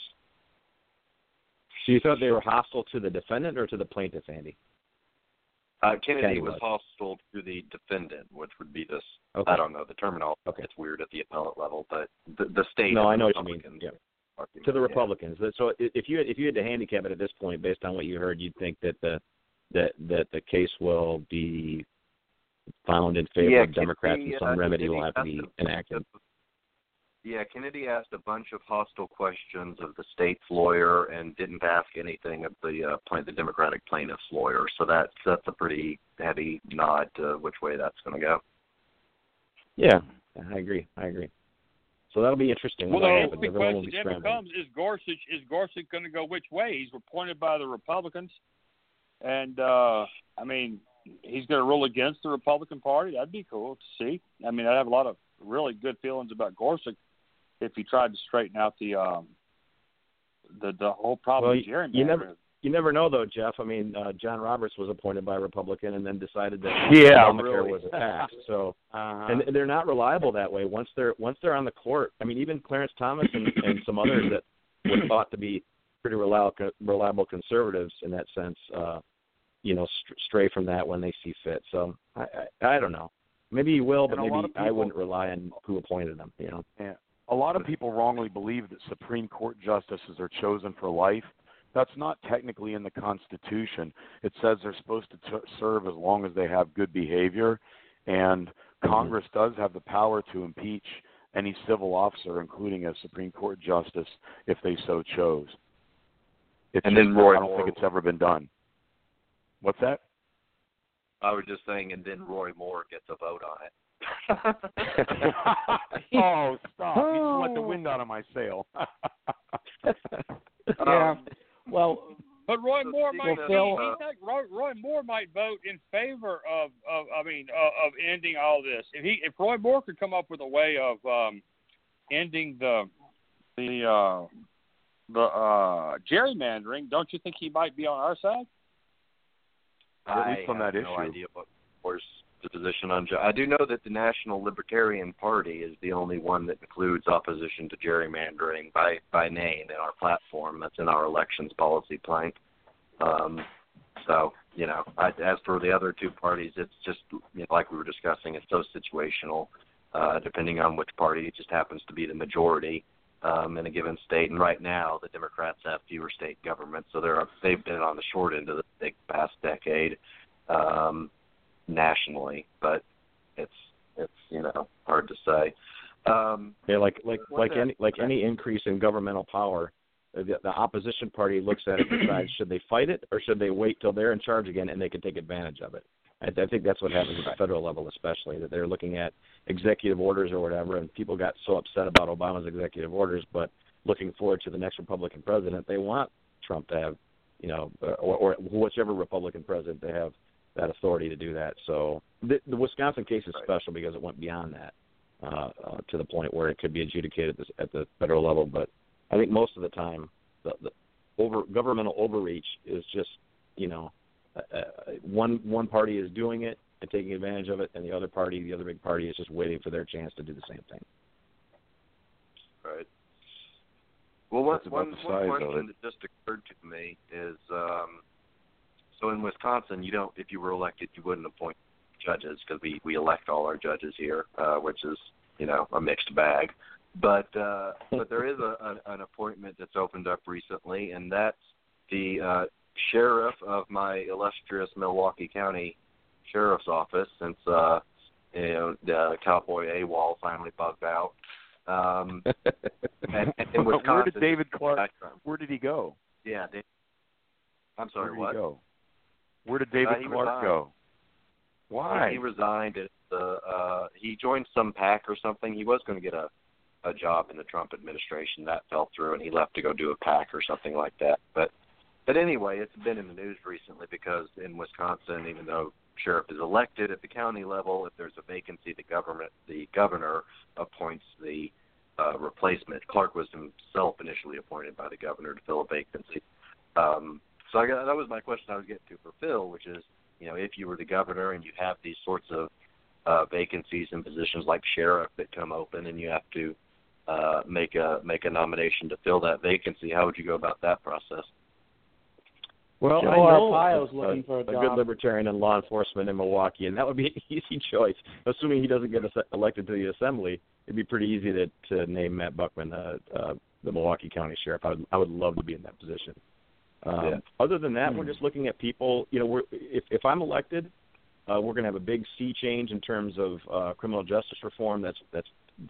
So you thought they were hostile to the defendant or to the plaintiff, Andy? Uh, Kennedy Kennedy was was. hostile to the defendant, which would be this. Okay. I don't know the terminology. Okay. It's weird at the appellate level, but the, the state. No, I know what you mean. Yeah. argument, To the yeah. Republicans. So if you if you had to handicap it at this point, based on what you heard, you'd think that the that that the case will be found in favor Yeah, of Democrats and some uh, remedy will have to be enacted. Yeah, Kennedy asked a bunch of hostile questions of the state's lawyer and didn't ask anything of the uh, plain, the Democratic plaintiff's lawyer. So that's that's a pretty heavy nod to which way that's going to go. Yeah, I agree. I agree. So that'll be interesting. Well, the that whole happens. big question be then scrambling. becomes: Is Gorsuch is Gorsuch going to go which way? He's appointed by the Republicans, and uh I mean, he's going to rule against the Republican Party. That'd be cool to see. I mean, I have a lot of really good feelings about Gorsuch if he tried to straighten out the um the the whole problem Well, gerrymandering. you never- You never know, though, Jeff. I mean, uh, John Roberts was appointed by a Republican and then decided that Yeah, Obamacare really. was a tax. So, Uh-huh. and they're not reliable that way. Once they're once they're on the court, I mean, even Clarence Thomas and, and some others that were thought to be pretty reliable reliable conservatives in that sense, uh, you know, st- stray from that when they see fit. So, I I, I don't know. Maybe he will, but And a lot maybe of I wouldn't rely on who appointed him. You know. A lot of people wrongly believe that Supreme Court justices are chosen for life. That's not technically in the Constitution. It says they're supposed to t- serve as long as they have good behavior, and mm-hmm. Congress does have the power to impeach any civil officer, including a Supreme Court justice, if they so chose. It's And then Roy I don't think it's ever been done. What's that? I was just saying, and then Roy Moore gets a vote on it. oh, stop! You just let the wind out of my sail. Yeah. Um, Well, But Roy Moore speaking might of, he, uh, he think Roy, Roy Moore might vote in favor of, of I mean uh, of ending all this. If he if Roy Moore could come up with a way of um, ending the the uh, the uh, gerrymandering, don't you think he might be on our side? At least I on have that no issue. idea what Moore's position on. I do know that the National Libertarian Party is the only one that includes opposition to gerrymandering by by name in our platform. That's in our elections policy plank. Um, so you know, I, as for the other two parties, it's just you know, like we were discussing. It's so situational, uh, depending on which party it just happens to be the majority um, in a given state. And right now, the Democrats have fewer state governments, so they're they've been on the short end of the big past decade um, nationally. But it's it's you know hard to say. Um, Yeah, like like like the- any like any increase in governmental power, uh, the, the opposition party looks at it and decides should they fight it or should they wait till they're in charge again and they can take advantage of it. I, I think that's what happens at the federal level, especially that they're looking at executive orders or whatever, and people got so upset about Obama's executive orders, but looking forward to the next Republican president, they want Trump to have, you know, uh, or, or whichever Republican president to have that authority to do that. So the, the Wisconsin case is Right. special because it went beyond that uh, uh, to the point where it could be adjudicated at the, at the federal level. But I think most of the time, the, the over governmental overreach is just you know uh, uh, one one party is doing it and taking advantage of it, and the other party, the other big party, is just waiting for their chance to do the same thing. Right. Well, one, That's about one, the one size of question that just occurred to me is, um, so in Wisconsin, you don't, if you were elected, you wouldn't appoint judges because we we elect all our judges here, uh, which is you know a mixed bag. But uh, but there is a, a an appointment that's opened up recently, and that's the uh, sheriff of my illustrious Milwaukee County Sheriff's Office, since uh, you know the cowboy AWOL finally bugged out. Um, and, and in Wisconsin, Where did David Clarke? Where did he go? Yeah, they, I'm Where sorry, did what? he go? Where did David Uh, Clarke resigned. go? Why? He resigned. At the, uh, he joined some PAC or something. He was going to get a a job in the Trump administration. That fell through, and he left to go do a PAC or something like that. But but anyway, it's been in the news recently because in Wisconsin, even though sheriff is elected at the county level, if there's a vacancy, the government the governor appoints the uh, replacement. Clarke was himself initially appointed by the governor to fill a vacancy. Um, so I got, that was my question I was getting to for Phil, which is, you know, if you were the governor and you have these sorts of uh, vacancies in positions like sheriff that come open, and you have to uh, make a make a nomination to fill that vacancy, how would you go about that process? Well, Joe I know Arpaio's a, looking for a good libertarian in law enforcement in Milwaukee, and that would be an easy choice. Assuming he doesn't get us- elected to the assembly, it'd be pretty easy to to name Matt Buckman uh, uh, the Milwaukee County Sheriff. I would I would love to be in that position. Um, Yeah. Other than that, Hmm. we're just looking at people. You know, we're if if I'm elected, uh, we're going to have a big sea change in terms of uh, criminal justice reform. That's that's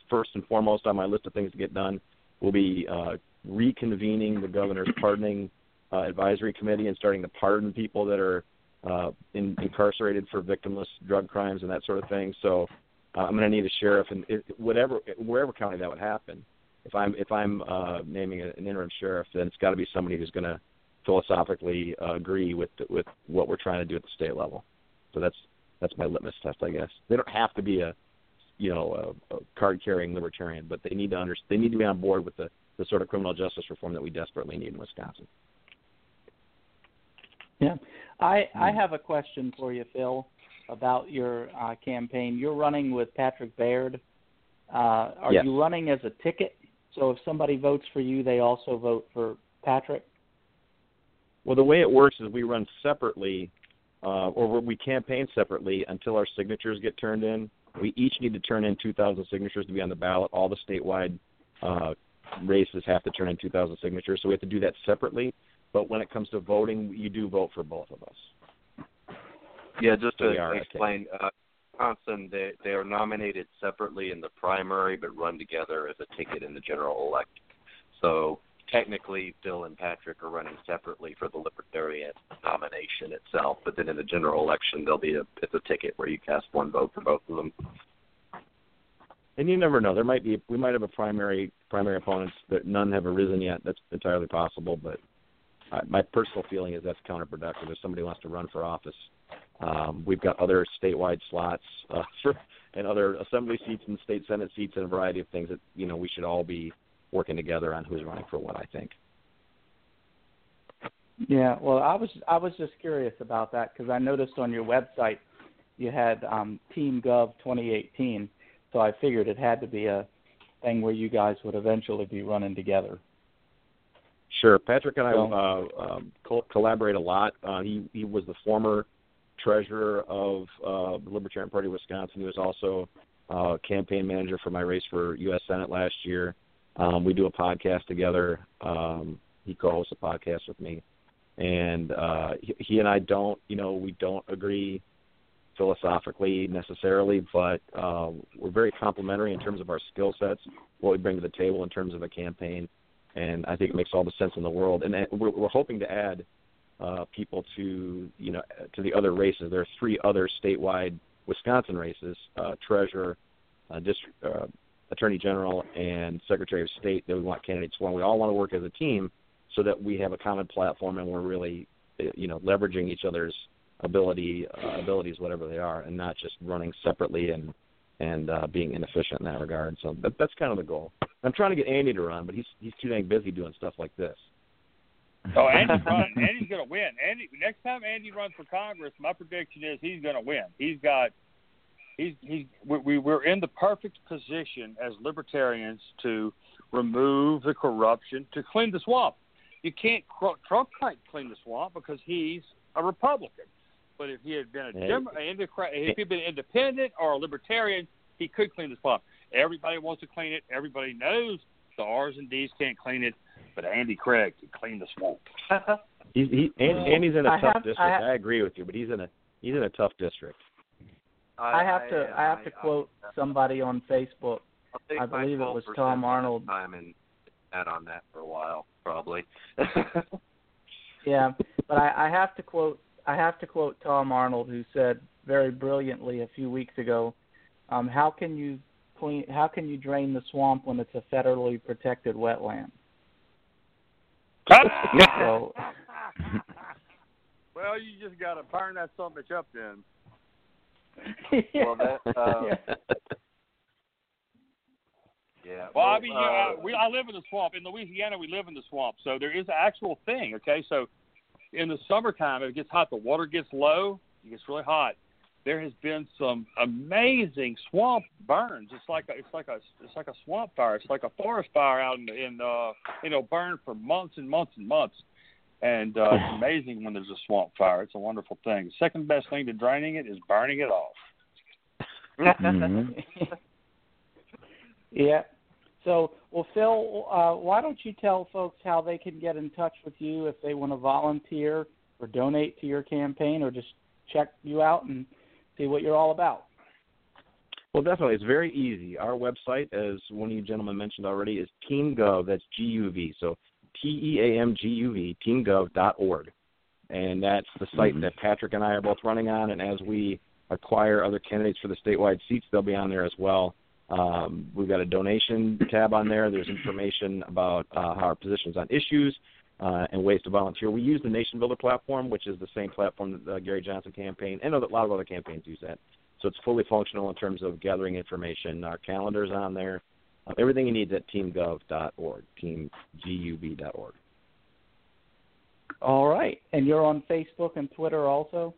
first and foremost on my list of things to get done. We'll be uh, reconvening the governor's pardoning uh, advisory committee and starting to pardon people that are uh, in, incarcerated for victimless drug crimes and that sort of thing. So uh, I'm going to need a sheriff, and it, whatever wherever county that would happen. If I'm if I'm uh, naming an interim sheriff, then it's got to be somebody who's going to philosophically uh, agree with with what we're trying to do at the state level. So that's that's my litmus test, I guess. They don't have to be a you know a, a card carrying libertarian, but they need to under, they need to be on board with the the sort of criminal justice reform that we desperately need in Wisconsin. Yeah, I. I have a question for you, Phil, about your uh, campaign. You're running with Patrick Baird. Uh, are Yes. you running as a ticket? So if somebody votes for you, they also vote for Patrick. Well, the way it works is we run separately, uh, or we campaign separately until our signatures get turned in. We each need to turn in 2,000 signatures to be on the ballot. All the statewide uh, races have to turn in 2,000 signatures, so we have to do that separately. But when it comes to voting, you do vote for both of us. Yeah, just to explain, uh, Wisconsin, they they are nominated separately in the primary, but run together as a ticket in the general election. So technically, Phil and Patrick are running separately for the Libertarian nomination itself, but then in the general election, there'll be a it's a ticket where you cast one vote for both of them. And you never know. There might be we might have a primary primary opponents that none have arisen yet. That's entirely possible, but I, my personal feeling is that's counterproductive. If somebody wants to run for office, um, we've got other statewide slots uh, for and other assembly seats and state senate seats and a variety of things that you know we should all be working together on who's running for what. I think. Yeah, well, I was I was just curious about that because I noticed on your website you had um, Team Guv 2018, so I figured it had to be a thing where you guys would eventually be running together. Sure, Patrick and I uh, um, co- collaborate a lot. Uh, he he was the former treasurer of uh, the Libertarian Party of Wisconsin. He was also uh, campaign manager for my race for U.S. Senate last year. Um, we do a podcast together. Um, he co-hosts a podcast with me, and uh, he, he and I don't, you know, we don't agree philosophically necessarily, but uh, we're very complementary in terms of our skill sets, what we bring to the table in terms of a campaign, and I think it makes all the sense in the world. And we're, we're hoping to add uh, people to you know to the other races. There are three other statewide Wisconsin races: uh, treasurer, uh, district uh, attorney general, and secretary of state that we want candidates for. And we all want to work as a team so that we have a common platform and we're really uh, you know leveraging each other's ability uh, abilities whatever they are and not just running separately and and uh, being inefficient in that regard so that, that's kind of the goal i'm trying to get andy to run but he's he's too dang busy doing stuff like this Oh, Andy's running. Andy's going to win. Andy, next time Andy runs for Congress, my prediction is he's going to win. He's got, he's he's we we're in the perfect position as libertarians to remove the corruption, to clean the swamp. You can't Trump can't clean the swamp because he's a Republican. But if he had been a Democrat, if he'd been independent or a libertarian, he could clean the swamp. Everybody wants to clean it. Everybody knows the R's and D's can't clean it but Andy Craig can clean the swamp. he's he and, Andy's in a I tough have, district. I, have, I, agree with you, but he's in a he's in a tough district. I, have to I, have to quote somebody on Facebook. I believe it was Tom Arnold. Time and add on that for a while, probably. yeah, but I, I have to quote I have to quote Tom Arnold, who said very brilliantly a few weeks ago, um, "How can you clean? How can you drain the swamp when it's a federally protected wetland?" so, well, you just got to burn that son bitch up then. yeah. Well, that. Uh, yeah. Well, well, I mean, uh, you know, I, we I live in the swamp in Louisiana. We live in the swamp, so there is an actual thing. Okay, so in the summertime, it gets hot. The water gets low. It gets really hot there has been some amazing swamp burns. It's like a, it's like a it's like a swamp fire. It's like a forest fire out in in uh you know burn for months and months and months. And uh, it's amazing when there's a swamp fire. It's a wonderful thing. The second best thing to draining it is burning it off. mm-hmm. yeah. So, well, Phil, uh, why don't you tell folks how they can get in touch with you if they want to volunteer or donate to your campaign or just check you out and see what you're all about. Well, definitely. It's very easy. Our website, as one of you gentlemen mentioned already, is TeamGuv. That's G-U-V. So T-E-A-M-G-U-V, teamguv.org. And that's the site mm-hmm. that Patrick and I are both running on. And as we acquire other candidates for the statewide seats, they'll be on there as well. Um, we've got a donation tab on there. There's information about uh, our positions on issues uh, and ways to volunteer. We use the Nation Builder platform, which is the same platform that the Gary Johnson campaign and a lot of other campaigns use that. So it's fully functional in terms of gathering information. Our calendar's on there. Uh, everything you need is at teamguv.org, teamguv.org. All right. And you're on Facebook and Twitter also?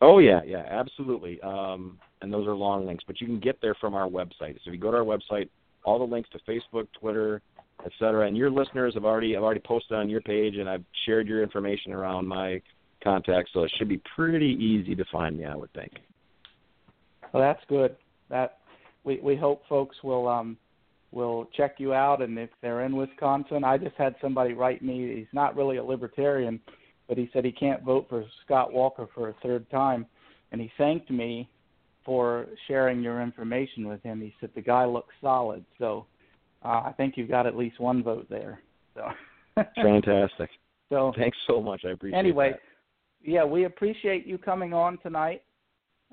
Oh yeah, yeah, absolutely. Um, and those are long links, but you can get there from our website. So if you go to our website, all the links to Facebook, Twitter, et cetera. And your listeners have already have already posted on your page, and I've shared your information around my contacts, so it should be pretty easy to find me. I would think. Well, that's good. That we we hope folks will um will check you out, and if they're in Wisconsin, I just had somebody write me. He's not really a libertarian, but he said he can't vote for Scott Walker for a third time, and he thanked me for sharing your information with him. He said the guy looks solid, so uh, I think you've got at least one vote there. So fantastic. So thanks so much. I appreciate. It. Anyway, that. yeah, we appreciate you coming on tonight,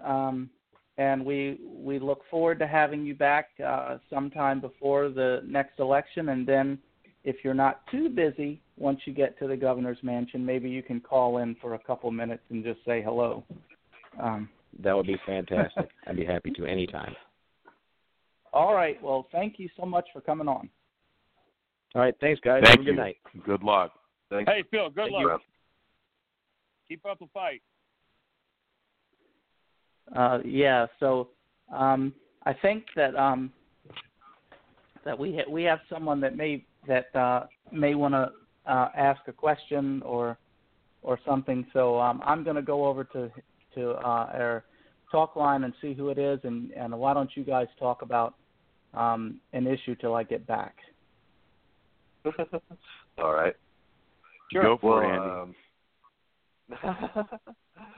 um, and we we look forward to having you back uh, sometime before the next election, and then if you're not too busy once you get to the governor's mansion, maybe you can call in for a couple minutes and just say hello. Um, that would be fantastic. I'd be happy to anytime. All right. Well, thank you so much for coming on. All right. Thanks, guys. Thank Have a you. good night. Good luck. Thanks. Hey, Phil, good Thank luck. you. Keep up the fight. Uh, yeah. So um, I think that um, that we ha- we have someone that may that uh, may want to uh, ask a question or or something. So um, I'm going to go over to to uh, our talk line and see who it is, and, and why don't you guys talk about um, an issue till I get back? All right. Go for well, it, Andy. Um,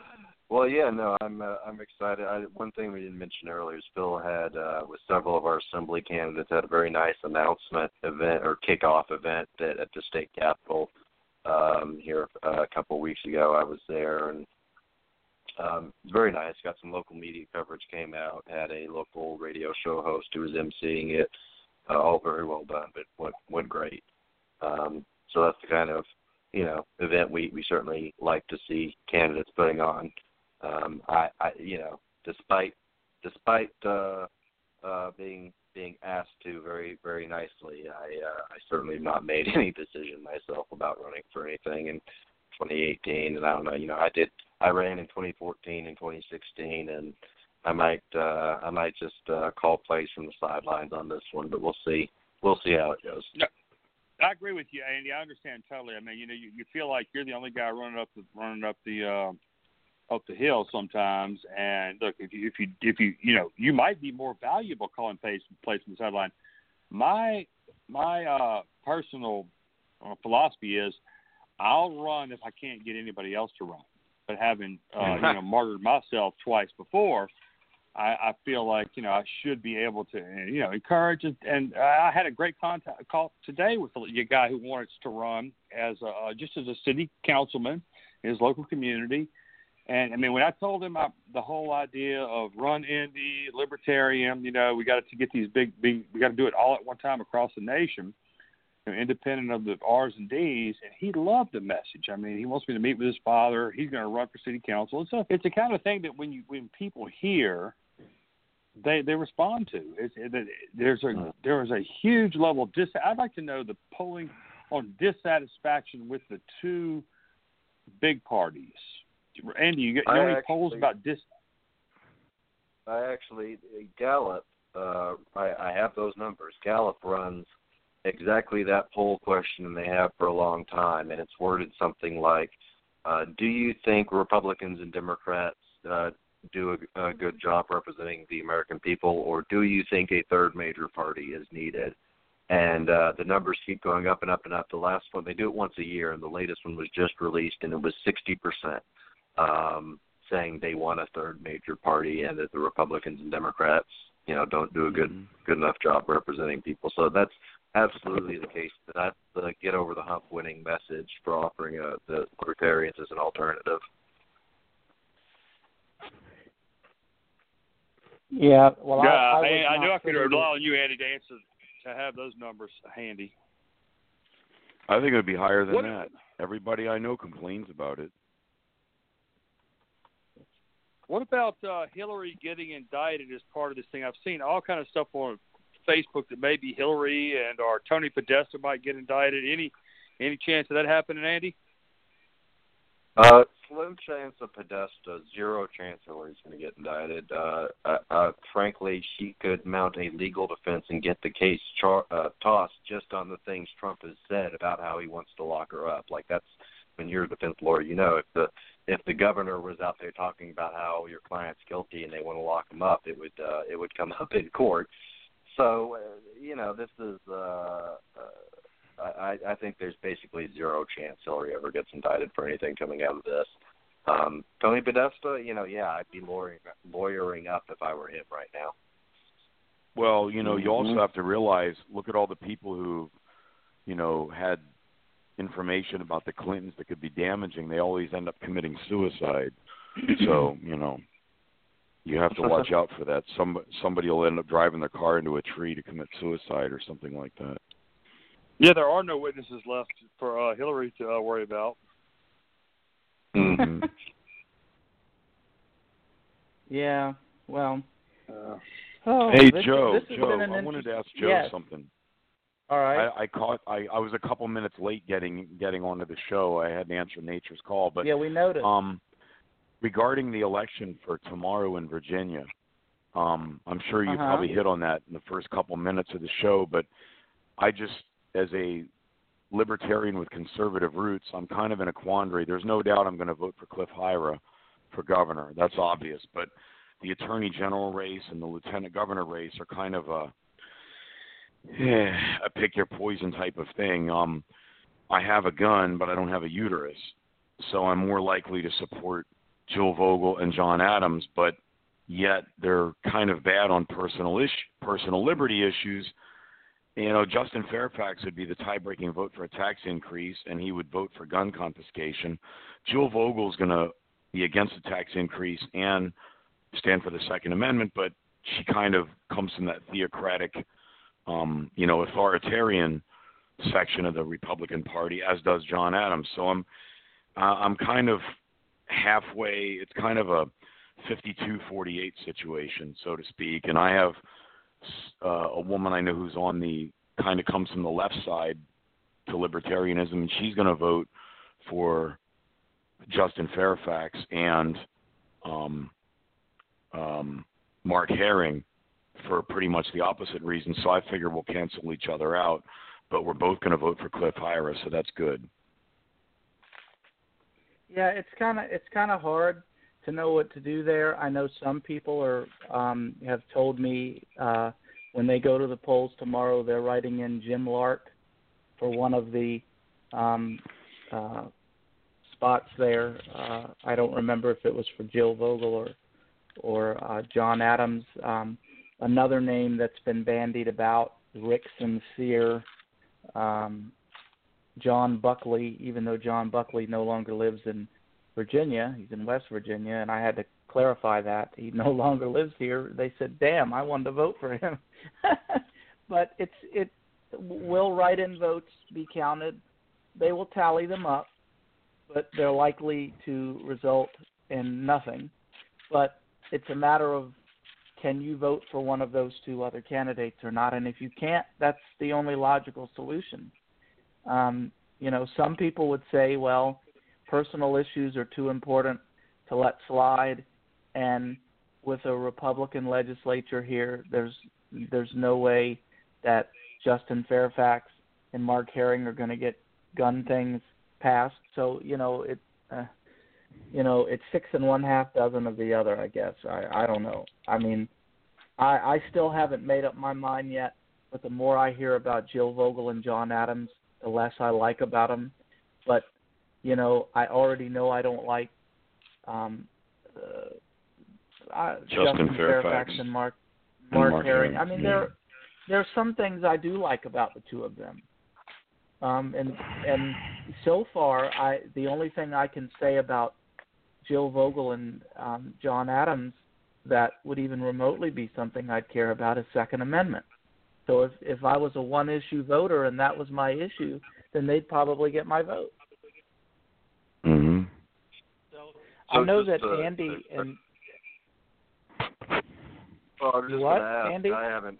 well, yeah, no, I'm uh, I'm excited. I, one thing we didn't mention earlier is Phil had uh, with several of our assembly candidates had a very nice announcement event or kickoff event at, at the state capitol um, here uh, a couple weeks ago. I was there and um, very nice. Got some local media coverage. Came out. Had a local radio show host who was emceeing it. Uh, all very well done, but went went great. Um, so that's the kind of you know event we we certainly like to see candidates putting on. Um, I, I you know despite despite uh, uh, being being asked to very very nicely, I uh, I certainly have not made any decision myself about running for anything in 2018. And I don't know, you know, I did I ran in 2014 and 2016, and I might uh, I might just uh, call plays from the sidelines on this one, but we'll see we'll see how it goes. I agree with you, Andy. I understand totally. I mean, you know, you, you feel like you're the only guy running up the running up the uh, up the hill sometimes. And look, if you if you if you you know, you might be more valuable calling plays plays from the sideline. My my uh, personal uh, philosophy is, I'll run if I can't get anybody else to run. But having uh, you know martyred myself twice before, I, I feel like you know I should be able to you know encourage and, and I had a great contact call today with a guy who wants to run as a, uh, just as a city councilman in his local community. And I mean, when I told him I, the whole idea of run Indy, libertarian, you know, we got to get these big, big, we got to do it all at one time across the nation, you know, independent of the R's and D's. And he loved the message. I mean, he wants me to meet with his father. He's going to run for city council. It's a, it's the kind of thing that when you when people hear they they respond to. It's, it, there's a there is a huge level of dis. I'd like to know the polling on dissatisfaction with the two big parties. Andy, you, got, you know any polls about dis? I actually Gallup. Uh, I, I have those numbers. Gallup runs exactly that poll question, and they have for a long time, and it's worded something like, uh, "Do you think Republicans and Democrats uh, do a, a good job representing the American people, or do you think a third major party is needed?" And uh, the numbers keep going up and up and up. The last one they do it once a year, and the latest one was just released, and it was sixty percent um, saying they want a third major party, and that the Republicans and Democrats, you know, don't do a good Mhm. good enough job representing people. So that's absolutely the case. That's the get over the hump winning message for offering uh the libertarians as an alternative. Yeah. Well, yeah, I, I, I, I knew I could rely on you, Andy, to answer to have those numbers handy. I think it would be higher than What- that. Everybody I know complains about it. What about uh, Hillary getting indicted as part of this thing? I've seen all kind of stuff on Facebook that maybe Hillary and or Tony Podesta might get indicted. Any any chance of that happening, Andy? Uh, slim chance of Podesta, zero chance Hillary's going to get indicted. Uh, uh, uh, frankly, she could mount a legal defense and get the case char- uh, tossed just on the things Trump has said about how he wants to lock her up. Like that's when you're a defense lawyer, you know if the if the governor was out there talking about how your client's guilty and they want to lock him up, it would uh, it would come up in court. So uh, you know this is. Uh, uh, I, I think there's basically zero chance Hillary ever gets indicted for anything coming out of this. Um, Tony Podesta, you know, yeah, I'd be lawyering, lawyering up if I were him right now. Well, you know, you also Mhm. have to realize look at all the people who, you know, had information about the Clintons that could be damaging. They always end up committing suicide. so, you know, you have to watch out for that. Some somebody will end up driving their car into a tree to commit suicide or something like that. Yeah, there are no witnesses left for uh, Hillary to uh, worry about. Mhm. yeah. Well. Uh, Oh, hey this, Joe, this Joe, I wanted to ask Joe yes. something. All right. I, I caught I, I was a couple minutes late getting getting onto the show. I had to answer Nature's call, but yeah, we noticed. um regarding the election for tomorrow in Virginia, um I'm sure you Uh-huh. probably hit on that in the first couple minutes of the show, but I just as a libertarian with conservative roots, I'm kind of in a quandary. There's no doubt I'm going to vote for Cliff Hyra for governor. That's obvious, but the attorney general race and the lieutenant governor race are kind of a yeah, a pick your poison type of thing. Um, I have a gun, but I don't have a uterus, so I'm more likely to support Jill Vogel and John Adams. But yet they're kind of bad on personal ish, personal liberty issues. You know, Justin Fairfax would be the tie-breaking vote for a tax increase, and he would vote for gun confiscation. Jill Vogel's going to be against the tax increase and stand for the Second Amendment, but she kind of comes from that theocratic um, you know, authoritarian section of the Republican Party, as does John Adams. So I'm uh, I'm kind of halfway. It's kind of a 52-48 situation, so to speak. And I have uh, a woman I know who's on the kind of comes from the left side to libertarianism, and she's going to vote for Justin Fairfax and um, um, Mark Herring for pretty much the opposite reason. So I figure we'll cancel each other out, but we're both going to vote for Cliff Hyra, so that's good. Yeah, it's kind of it's kind of hard to know what to do there. I know some people are um have told me uh when they go to the polls tomorrow they're writing in Jim Lark for one of the um uh spots there. Uh I don't remember if it was for Jill Vogel or or uh John Adams. Um another name that's been bandied about, Rick Sincere, um John Buckley, even though John Buckley no longer lives in Virginia, he's in West Virginia, and I had to clarify that he no longer lives here. They said, "Damn, I wanted to vote for him," but it's it will write-in votes be counted? They will tally them up, but they're likely to result in nothing. But it's a matter of can you vote for one of those two other candidates or not? And if you can't, that's the only logical solution. Um, you know, some people would say, well, personal issues are too important to let slide, and with a Republican legislature here, there's there's no way that Justin Fairfax and Mark Herring are going to get gun things passed. So you know it, uh, you know it's six and one half dozen of the other. I guess I I don't know. I mean, I I still haven't made up my mind yet. But the more I hear about Jill Vogel and John Adams, the less I like about them. But you know, I already know I don't like um, uh, uh, Justin Fairfax. and Mark And Mark, Mark Herring. Herring, I mean, yeah. there there are some things I do like about the two of them. Um, and and so far, I the only thing I can say about Jill Vogel and um, John Adams that would even remotely be something I'd care about is Second Amendment. So if if I was a one issue voter and that was my issue, then they'd probably get my vote. Mm-hmm. So I know just, that uh, Andy uh, and Well, I'm just What, ask. Andy? I haven't.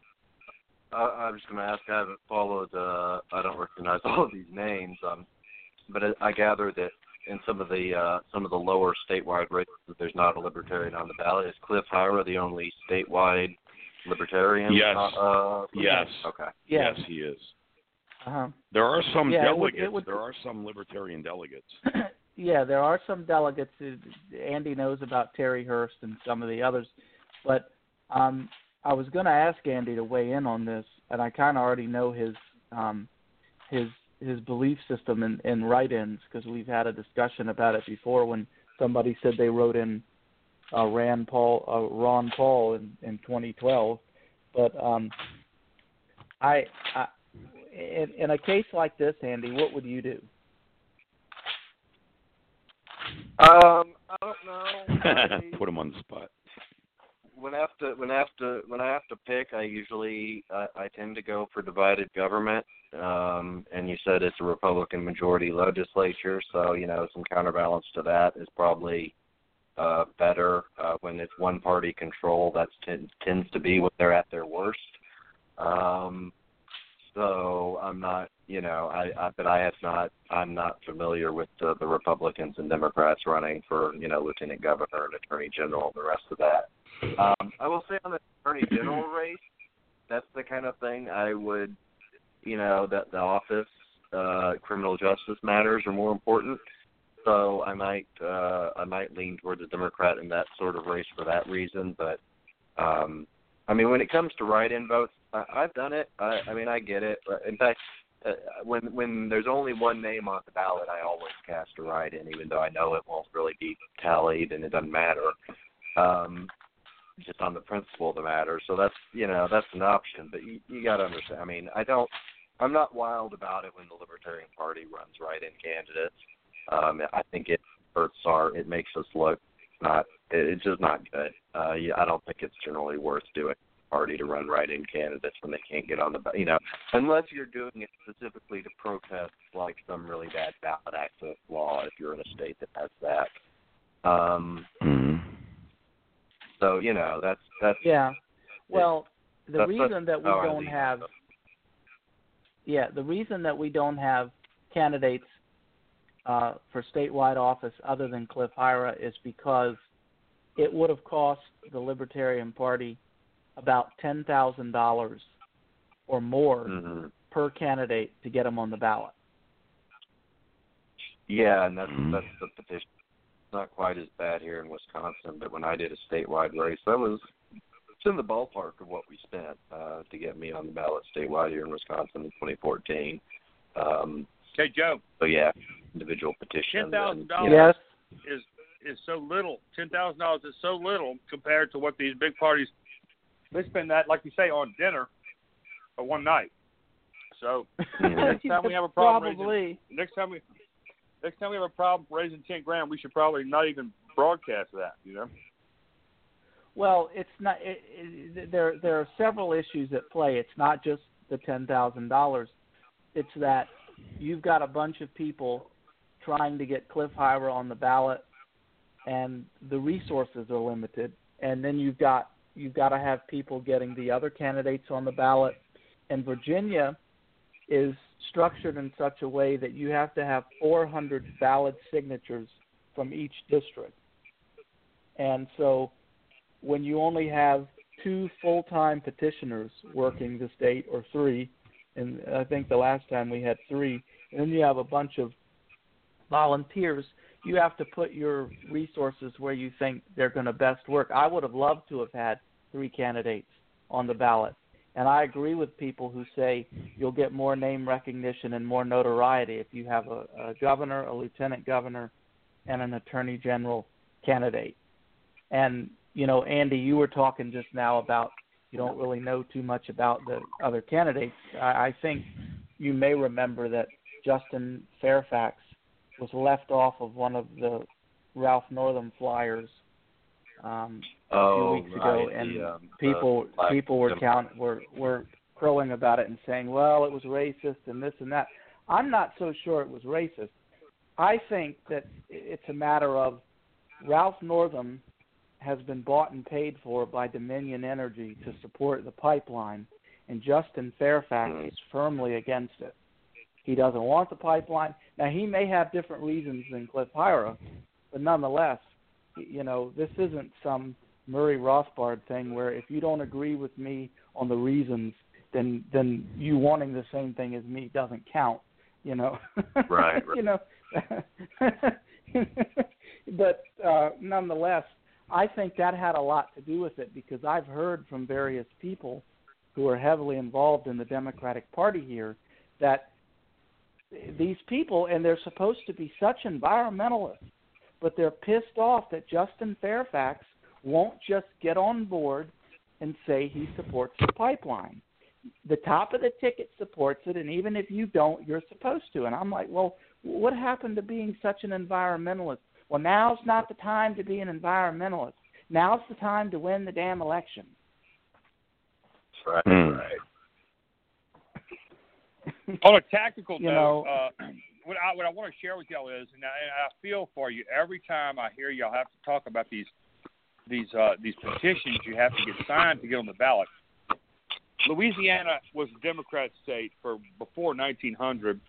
I, I'm just gonna ask. I haven't followed. Uh, I don't recognize all of these names. Um, but I, I gather that in some of the uh, some of the lower statewide races, there's not a libertarian on the ballot. Is Cliff Hyra the only statewide libertarian? Yes. Uh, uh, Yes. Okay. yeah, Yes, he is. uh-huh. There are some Yeah, it would- delegates. it would- There are some libertarian delegates. yeah, there are some delegates. Who, Andy knows about Terry Hurst and some of the others, but um, I was going to ask Andy to weigh in on this, and I kind of already know his um, his his belief system in, in write-ins because we've had a discussion about it before when somebody said they wrote in uh, Rand Paul uh, Ron Paul in, in 2012, but um, I, I in, in a case like this, Andy, what would you do? Um, I don't know. I- Put him on the spot. when I have to when I have to when I have to pick, I usually I, I tend to go for divided government, um, and you said it's a Republican majority legislature, so you know some counterbalance to that is probably uh, better uh, when it's one party control. That t- tends to be when they're at their worst. Um, so I'm not, you know, I, I but I have not, I'm not familiar with the, the Republicans and Democrats running for, you know, lieutenant governor and attorney general the rest of that. Um, I will say on the attorney general race, that's the kind of thing I would, you know, that the office, uh, criminal justice matters are more important. So I might, uh, I might lean towards a Democrat in that sort of race for that reason. But, um, I mean, when it comes to write-in votes, I, I've done it. I, I mean, I get it. In fact, uh, when when there's only one name on the ballot, I always cast a write-in, even though I know it won't really be tallied and it doesn't matter. Um, just on the principle of the matter. So that's you know that's an option, but you, you got to understand. I mean, I don't. I'm not wild about it when the Libertarian Party runs write-in candidates. Um, I think it hurts our. It makes us look not. It's just not good. Uh, yeah, I don't think it's generally worth doing party to run write-in candidates when they can't get on the you know unless you're doing it specifically to protest like some really bad ballot access law if you're in a state that has that. Um, mm-hmm. So you know that's that's yeah. Well, the that's, reason that we how don't lean. have yeah the reason that we don't have candidates uh, for statewide office other than Cliff Hyra is because it would have cost the Libertarian Party about ten thousand dollars or more Mhm. per candidate to get them on the ballot. Yeah, and that's Mhm. that's the petition. It's not quite as bad here in Wisconsin, but when I did a statewide race, that was it's in the ballpark of what we spent uh, to get me on the ballot statewide here in Wisconsin in 2014. Um, Okay, Joe, so yeah, individual petition. $10,000 know, Yes. is is so little. Ten thousand dollars is so little compared to what these big parties they spend that, like you say, on dinner or one night. So next time we have a problem Probably. raising, next time we next time we have a problem raising ten grand, we should probably not even broadcast that. You know. Well, it's not. It, it, there, there are several issues at play. It's not just the ten thousand dollars. It's that you've got a bunch of people trying to get Cliff Hyra on the ballot, and the resources are limited. And then you've got you've got to have people getting the other candidates on the ballot. And Virginia is structured in such a way that you have to have 400 valid signatures from each district. And so when you only have two full-time petitioners working the state or three, and I think the last time we had three, and then you have a bunch of volunteers, you have to put your resources where you think they're going to best work. I would have loved to have had three candidates on the ballot. And I agree with people who say you'll get more name recognition and more notoriety if you have a, a governor, a lieutenant governor, and an attorney general candidate. And you know, Andy, you were talking just now about you don't really know too much about the other candidates. I, I think you may remember that Justin Fairfax was left off of one of the Ralph Northam flyers um, a oh, few weeks ago, right, and the, um, people black people were count were were crowing about it and saying, well, it was racist and this and that. I'm not so sure it was racist. I think that it's a matter of Ralph Northam has been bought and paid for by Dominion Energy to support the pipeline, and Justin Fairfax Hmm. is firmly against it. He doesn't want the pipeline. Now he may have different reasons than Cliff Hyra, but nonetheless, you know, this isn't some Murray Rothbard thing where if you don't agree with me on the reasons, then then you wanting the same thing as me doesn't count. You know. Right, you know. but uh, nonetheless, I think that had a lot to do with it because I've heard from various people who are heavily involved in the Democratic Party here that these people, and they're supposed to be such environmentalists, but they're pissed off that Justin Fairfax won't just get on board and say he supports the pipeline. The top of the ticket supports it, and even if you don't, you're supposed to. And I'm like, well, what happened to being such an environmentalist? Well, now's not the time to be an environmentalist. Now's the time to win the damn election. Right, Hmm. right. On a tactical You note, know- uh, what I what I want to share with y'all is, and I, and I feel for you every time I hear y'all have to talk about these these uh, these petitions you have to get signed to get on the ballot. Louisiana was a Democrat state for before 1900,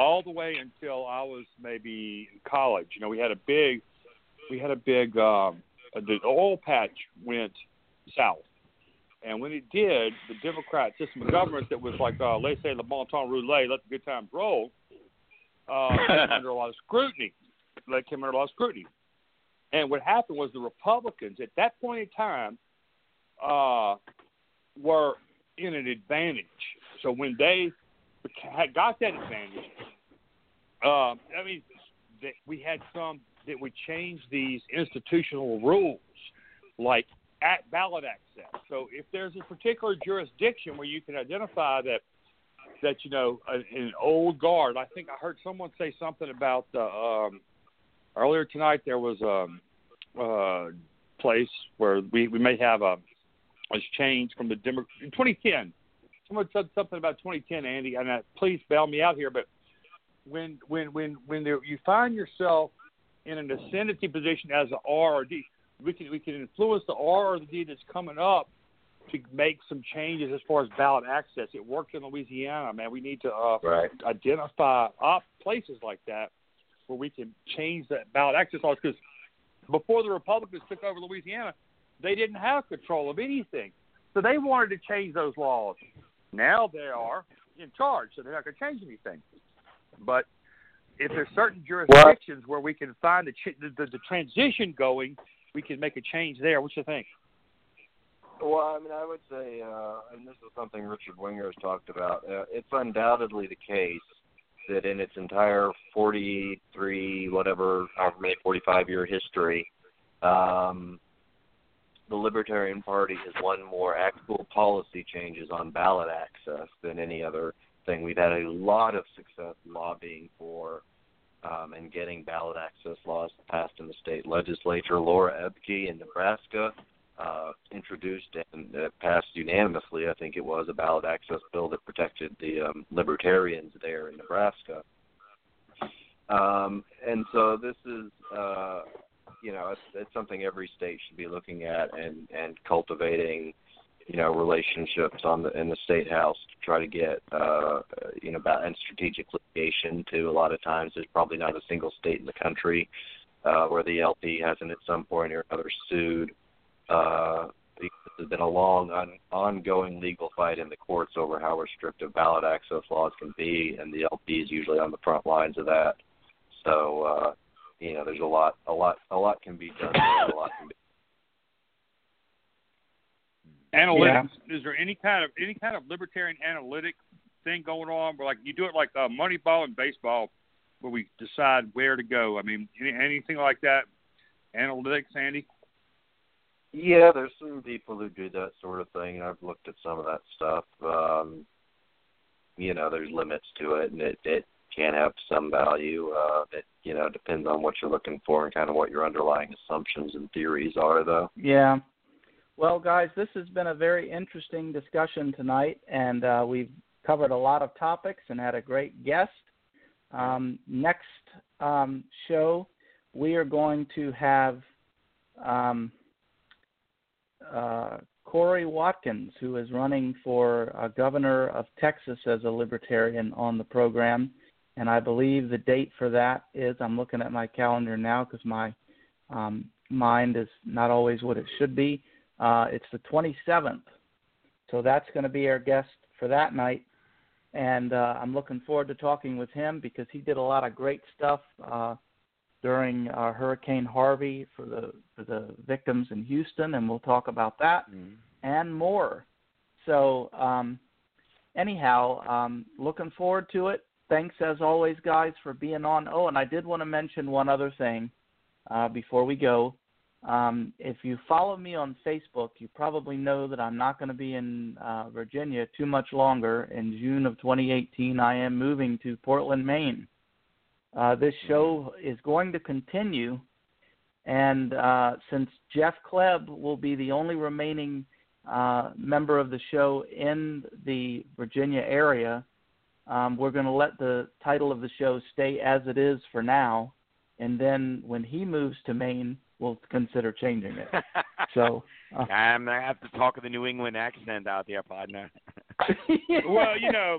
all the way until I was maybe in college. You know, we had a big we had a big um, the oil patch went south. And when it did, the Democrat system of government that was like, uh, let's say, le bon temps roulé, let the good times roll, uh, came under a lot of scrutiny. They came under a lot of scrutiny. And what happened was the Republicans at that point in time uh, were in an advantage. So when they had got that advantage, uh, I mean, that we had some that would change these institutional rules, like at ballot access. So if there's a particular jurisdiction where you can identify that that you know an, an old guard, I think I heard someone say something about uh, um, earlier tonight. There was a uh, place where we we may have a a change from the Demo- in 2010. Someone said something about 2010, Andy, and uh, please bail me out here, but when when when when there, you find yourself in an ascendancy position as an R or D, we can we can influence the R or the D that's coming up to make some changes as far as ballot access. It worked in Louisiana, man. We need to uh, Right. identify op places like that where we can change that ballot access laws because before the Republicans took over Louisiana, they didn't have control of anything. So they wanted to change those laws. Now they are in charge, so they're not going to change anything. But if there's certain jurisdictions where we can find the, ch- the, the, the transition going, we can make a change there. What you think? Well, I mean, I would say, uh, and this is something Richard Winger has talked about. Uh, it's undoubtedly the case that in its entire 43, whatever, however many 45 year history, um, the Libertarian Party has won more actual policy changes on ballot access than any other thing. We've had a lot of success lobbying for um, and getting ballot access laws passed in the state legislature. Laura Ebke in Nebraska uh, introduced and uh, passed unanimously, I think it was, a ballot access bill that protected the um, libertarians there in Nebraska. Um, and so this is, uh, you know, it's, it's something every state should be looking at and and cultivating, you know, relationships on the in the state house to try to get, uh, you know, about and strategic litigation too. A lot of times, there's probably not a single state in the country uh, where the LP hasn't at some point or another sued. Uh, has been a long, on, ongoing legal fight in the courts over how restrictive ballot access laws can be, and the LP is usually on the front lines of that. So, uh, you know, there's a lot, a lot, a lot can be done. There, a lot can be. Analytics. Is there any kind of any kind of libertarian analytic thing going on where like you do it like uh, Moneyball and baseball, where we decide where to go? I mean, any, anything like that? Analytics, Andy. Yeah, there's some people who do that sort of thing. I've looked at some of that stuff. Um, you know, there's limits to it, and it it can have some value. Uh, it you know depends on what you're looking for and kind of what your underlying assumptions and theories are, though. Yeah. Well, guys, this has been a very interesting discussion tonight, and uh, we've covered a lot of topics and had a great guest. Um, next um, show, we are going to have um, uh, Kory Watkins, who is running for uh, governor of Texas as a libertarian, on the program. And I believe the date for that is I'm looking at my calendar now because my um, mind is not always what it should be. Uh, it's the 27th. So that's going to be our guest for that night. And uh, I'm looking forward to talking with him because he did a lot of great stuff uh, during uh, Hurricane Harvey for the for the victims in Houston, and we'll talk about that and more. So, um, anyhow, um, looking forward to it. Thanks as always, guys, for being on. Oh, and I did want to mention one other thing uh, before we go. Um, if you follow me on Facebook, you probably know that I'm not going to be in uh, Virginia too much longer. In June of 2018, I am moving to Portland, Maine. Uh, this show is going to continue, and uh, since Jeff Kleb will be the only remaining uh, member of the show in the Virginia area, um, we're going to let the title of the show stay as it is for now, and then when he moves to Maine, we'll consider changing it. So, uh, I'm gonna have to talk with the New England accent out there, partner. Well, you know,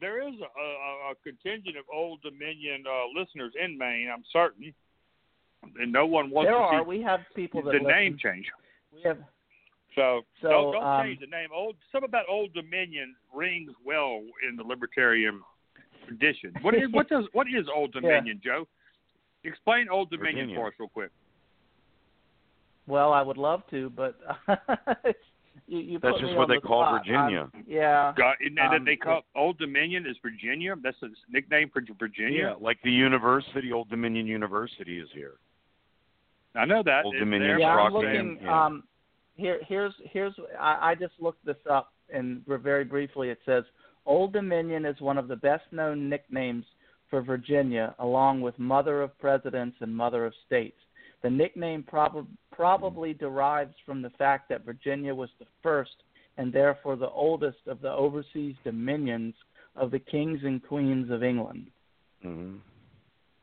there is a, a, a contingent of Old Dominion uh, listeners in Maine. I'm certain, and no one wants there to are. see We have people that the listen. name change. We have So, So, don't, don't um, change the name. Old something about Old Dominion rings well in the libertarian tradition. What is what does what is Old Dominion, Joe? Explain Old Dominion Virginia. for us real quick. Well, I would love to, but you, you That's just what they the call spot. Virginia. I'm- yeah. God, and that Um, they call Old Dominion is Virginia. That's a nickname for Virginia. Yeah, Virginia. like the university, Old Dominion University is here. I know that. Old It's Dominion there. Yeah, I'm looking. Yeah. Um, here, here's here's. I, I just looked this up, and very briefly, it says Old Dominion is one of the best-known nicknames for Virginia, along with Mother of Presidents and Mother of States. The nickname prob- probably derives from the fact that Virginia was the first and therefore the oldest of the overseas dominions of the kings and queens of England. hmm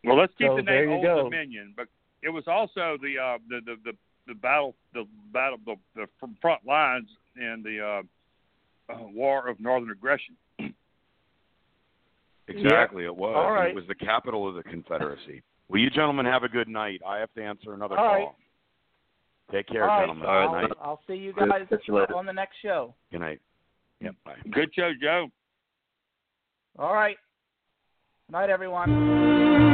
Well, let's keep So the name Old go. Dominion, but it was also the uh, the, the the the battle the battle the, the front lines in the uh, uh, War of Northern Aggression. Exactly, it was. All And right. It was the capital of the Confederacy. Well, you gentlemen have a good night. I have to answer another All call. right. Take care, All right, gentlemen. All right, good I'll, night. I'll see you guys Catch you later. on the next show. Good night. Yep. Bye. Good show, Joe. All right. Night, everyone.